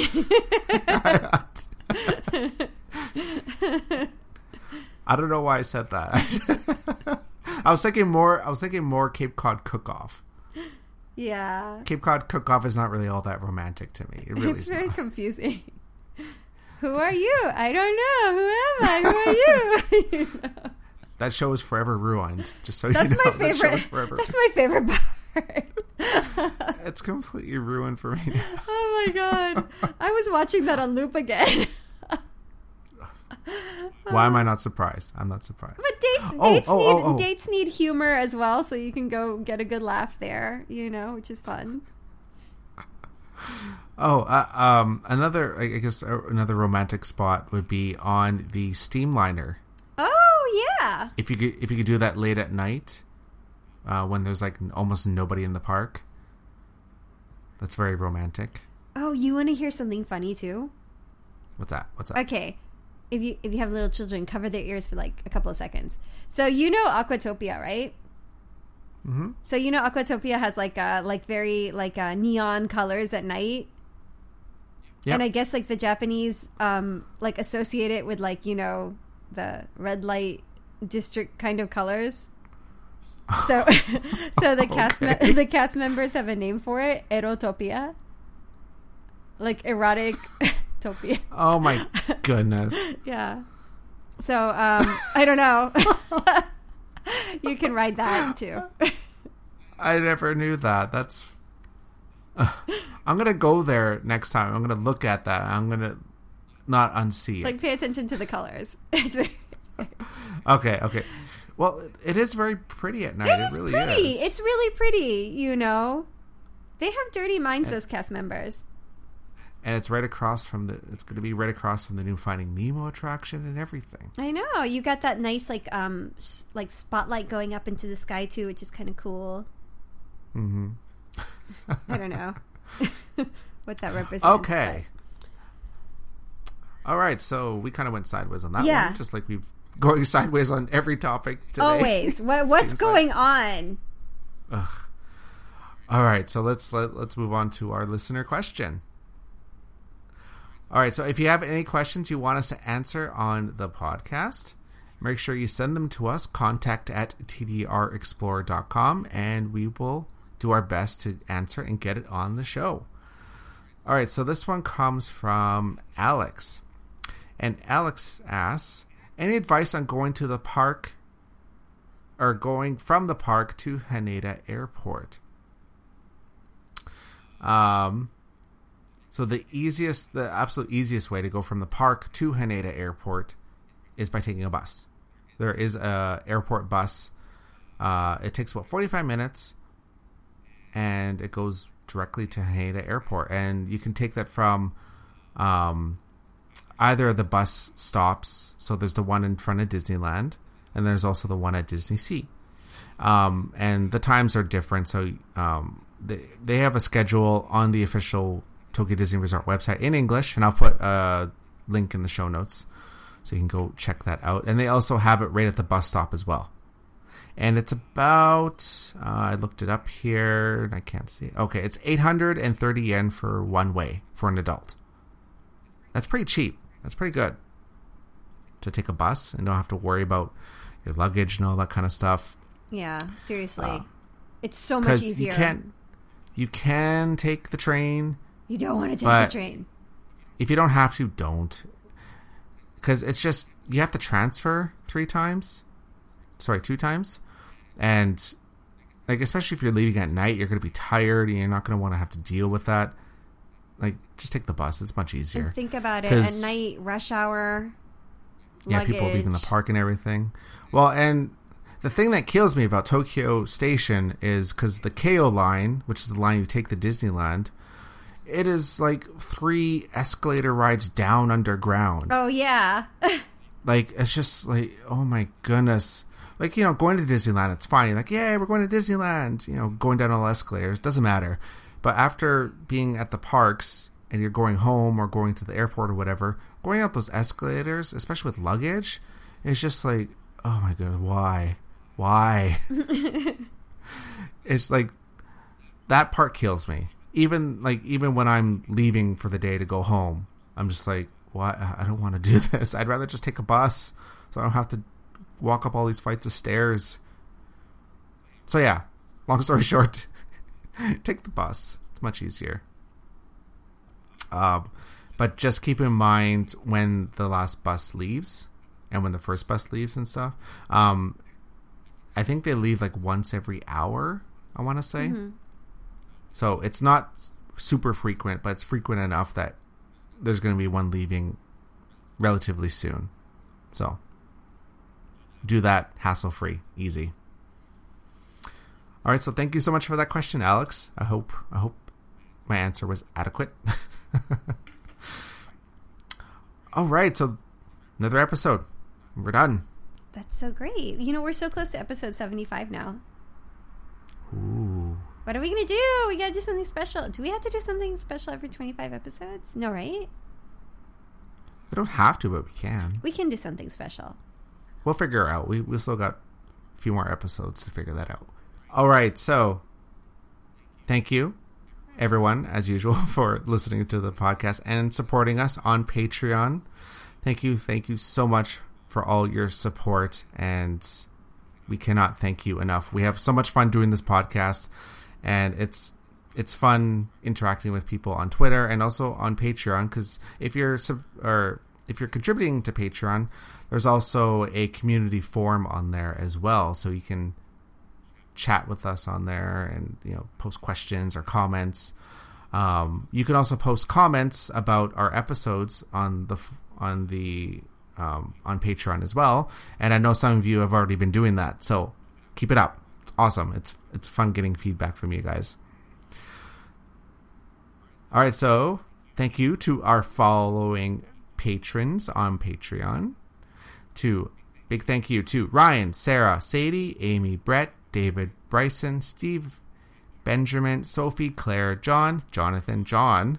I don't know why I said that. [LAUGHS] I was thinking more. I was thinking more Cape Cod cook off. Yeah. Cape Cod cook off is not really all that romantic to me. It really it's is very not. confusing. [LAUGHS] Who are you? I don't know. Who am I? Who are you? You know? That show is forever ruined. Just so That's you know, my that show favorite. is forever. That's my favorite part. [LAUGHS] It's completely ruined for me. oh my god! [LAUGHS] I was watching that on loop again. Why am I not [LAUGHS] surprised? I'm not surprised. But dates, Oh, dates oh, need oh, oh. dates need humor as well, so you can go get a good laugh there. You know, which is fun. Oh, uh, um, another I guess uh, another romantic spot would be on the Steamliner. Oh yeah, If you could, if you could do that late at night, uh, when there's like almost nobody in the park, that's very romantic. Oh, you want to hear something funny too? What's that? What's that? Okay. If you if you have little children, cover their ears for like a couple of seconds. So you know Aquatopia, right? hmm So you know Aquatopia has like uh like very like uh neon colors at night. Yep. And I guess like the Japanese um like associate it with like, you know, the red light district kind of colors. So [LAUGHS] so the [LAUGHS] cast me- [LAUGHS] the cast members have a name for it, erotopia. Like erotic topia. Oh my goodness. Yeah. So um I don't know. you can ride that too. I never knew that. That's. I'm gonna go there next time. I'm gonna look at that. I'm gonna not unsee it. like pay attention to the colors. It's very, it's very okay, okay. Well, it- is very pretty at night. It It, is really pretty. is. It's really pretty, you know. They have dirty minds, those cast members. and it's right across from the. It's gonna be right across from the new Finding Nemo attraction and everything. I know. You got that nice like um like spotlight going up into the sky too, which is kind of cool. hmm I don't know [LAUGHS] [LAUGHS] what that represents. Okay. All right, so we kind of went sideways on that Yeah. one, just like we've going sideways on every topic today. Always. [LAUGHS] What, what's going on? Ugh. All right, so let's let, let's move on to our listener question. All right, so if you have any questions you want us to answer on the podcast, make sure you send them to us, contact at tdrexplorer.com, and we will do our best to answer and get it on the show. All right, so this one comes from Alex. And Alex asks, any advice on going to the park or going from the park to Haneda Airport? Um, so the easiest, the absolute easiest way to go from the park to Haneda Airport is by taking a bus. There is a airport bus. Uh, it takes about forty five minutes, and it goes directly to Haneda Airport. And you can take that from um, either of the bus stops. So there's the one in front of Disneyland, and there's also the one at Disney Sea. Um, and the times are different. So um, they they have a schedule on the official Tokyo Disney Resort website in English, and I'll put a link in the show notes so you can go check that out. And they also have it right at the bus stop as well. And it's about uh, I looked it up here and I can't see. Okay, it's 830 yen for one way for an adult. That's pretty cheap. That's pretty good to take a bus and don't have to worry about your luggage and all that kind of stuff. Yeah, seriously. Uh, it's so much easier. you can't, you can take the train. You don't want to take the train. If you don't have to, don't. Because it's just you have to transfer three times. Sorry, two times, and like especially if you're leaving at night, you're going to be tired and you're not going to want to have to deal with that. Like, just take the bus. It's much easier. And think about it at night, rush hour. yeah, luggage. people leaving the park and everything. Well, and the thing that kills me about Tokyo Station is because the Keiyo line, which is the line you take to Disneyland, it is like three escalator rides down underground. Oh yeah, [LAUGHS] Like it's just like, oh my goodness. Like you know, going to Disneyland, it's fine. You're like, yeah, we're going to Disneyland. You know, going down all the escalators doesn't matter. But after being at the parks and you're going home or going to the airport or whatever, going up those escalators, especially with luggage, it's just like, oh my god, why, why? [LAUGHS] it's like that part kills me. Even like even when I'm leaving for the day to go home, I'm just like, why? I don't want to do [LAUGHS] this. I'd rather just take a bus, so I don't have to walk up all these flights of stairs. So yeah, long story [LAUGHS] short, take the bus. It's much easier. Um, but just keep in mind when the last bus leaves and when the first bus leaves and stuff. Um, I think they leave like once every hour. I want to say. So it's not super frequent, but it's frequent enough that there's going to be one leaving relatively soon. So do that hassle free, easy. All right, so thank you so much for that question, Alex. I hope I hope my answer was adequate. [LAUGHS] All right, so another episode. We're done. that's so great. You know, we're so close to episode seventy-five now. Ooh. What are we gonna do? We gotta do something special. Do we have to do something special every twenty-five episodes? No, right? We don't have to, but we can. We can do something special. We'll figure it out. We we still got a few more episodes to figure that out. All right, so thank you everyone, as usual, [LAUGHS] for listening to the podcast and supporting us on Patreon. Thank you, thank you so much for all your support, and we cannot thank you enough. We have so much fun doing this podcast, and it's it's fun interacting with people on Twitter and also on Patreon. Because if you're sub- or if you're contributing to Patreon, there's also a community forum on there as well, so you can chat with us on there and you know post questions or comments. Um, you can also post comments about our episodes on the on the um, on Patreon as well. And I know some of you have already been doing that, so keep it up. It's awesome. It's it's fun getting feedback from you guys. All right, so thank you to our following patrons on Patreon. To big thank you to Ryan, Sarah, Sadie, Amy, Brett, David, Bryson, Steve, Benjamin, Sophie, Claire, John, Jonathan, John,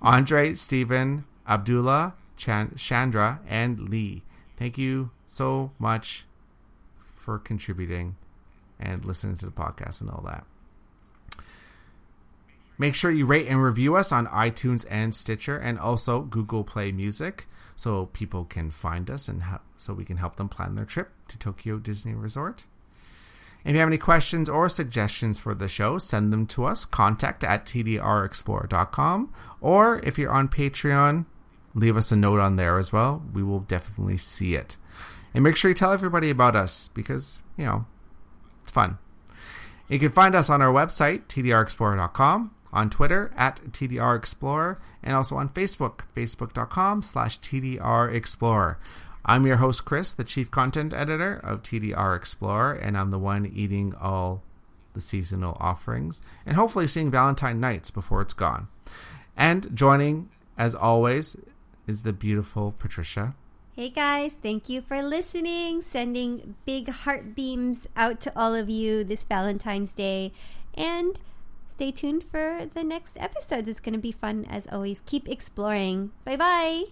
Andre, Stephen, Abdullah, Chan- Chandra, and Lee. Thank you so much for contributing and listening to the podcast and all that. Make sure you rate and review us on iTunes and Stitcher and also Google Play Music so people can find us and so we can help them plan their trip to Tokyo Disney Resort. If you have any questions or suggestions for the show, send them to us. Contact at tdrexplorer.com. Or if you're on Patreon, leave us a note on there as well. We will definitely see it. And make sure you tell everybody about us because, you know, it's fun. You can find us on our website, tdrexplorer.com, on Twitter at tdrexplorer, and also on Facebook, facebook.com slash tdrexplorer. I'm your host, Chris, the chief content editor of TDR Explorer, and I'm the one eating all the seasonal offerings and hopefully seeing Valentine nights before it's gone. And joining, as always, is the beautiful Patricia. Hey guys, thank you for listening. Sending big heart beams out to all of you this Valentine's Day. And stay tuned for the next episodes. It's going to be fun as always. Keep exploring. Bye bye.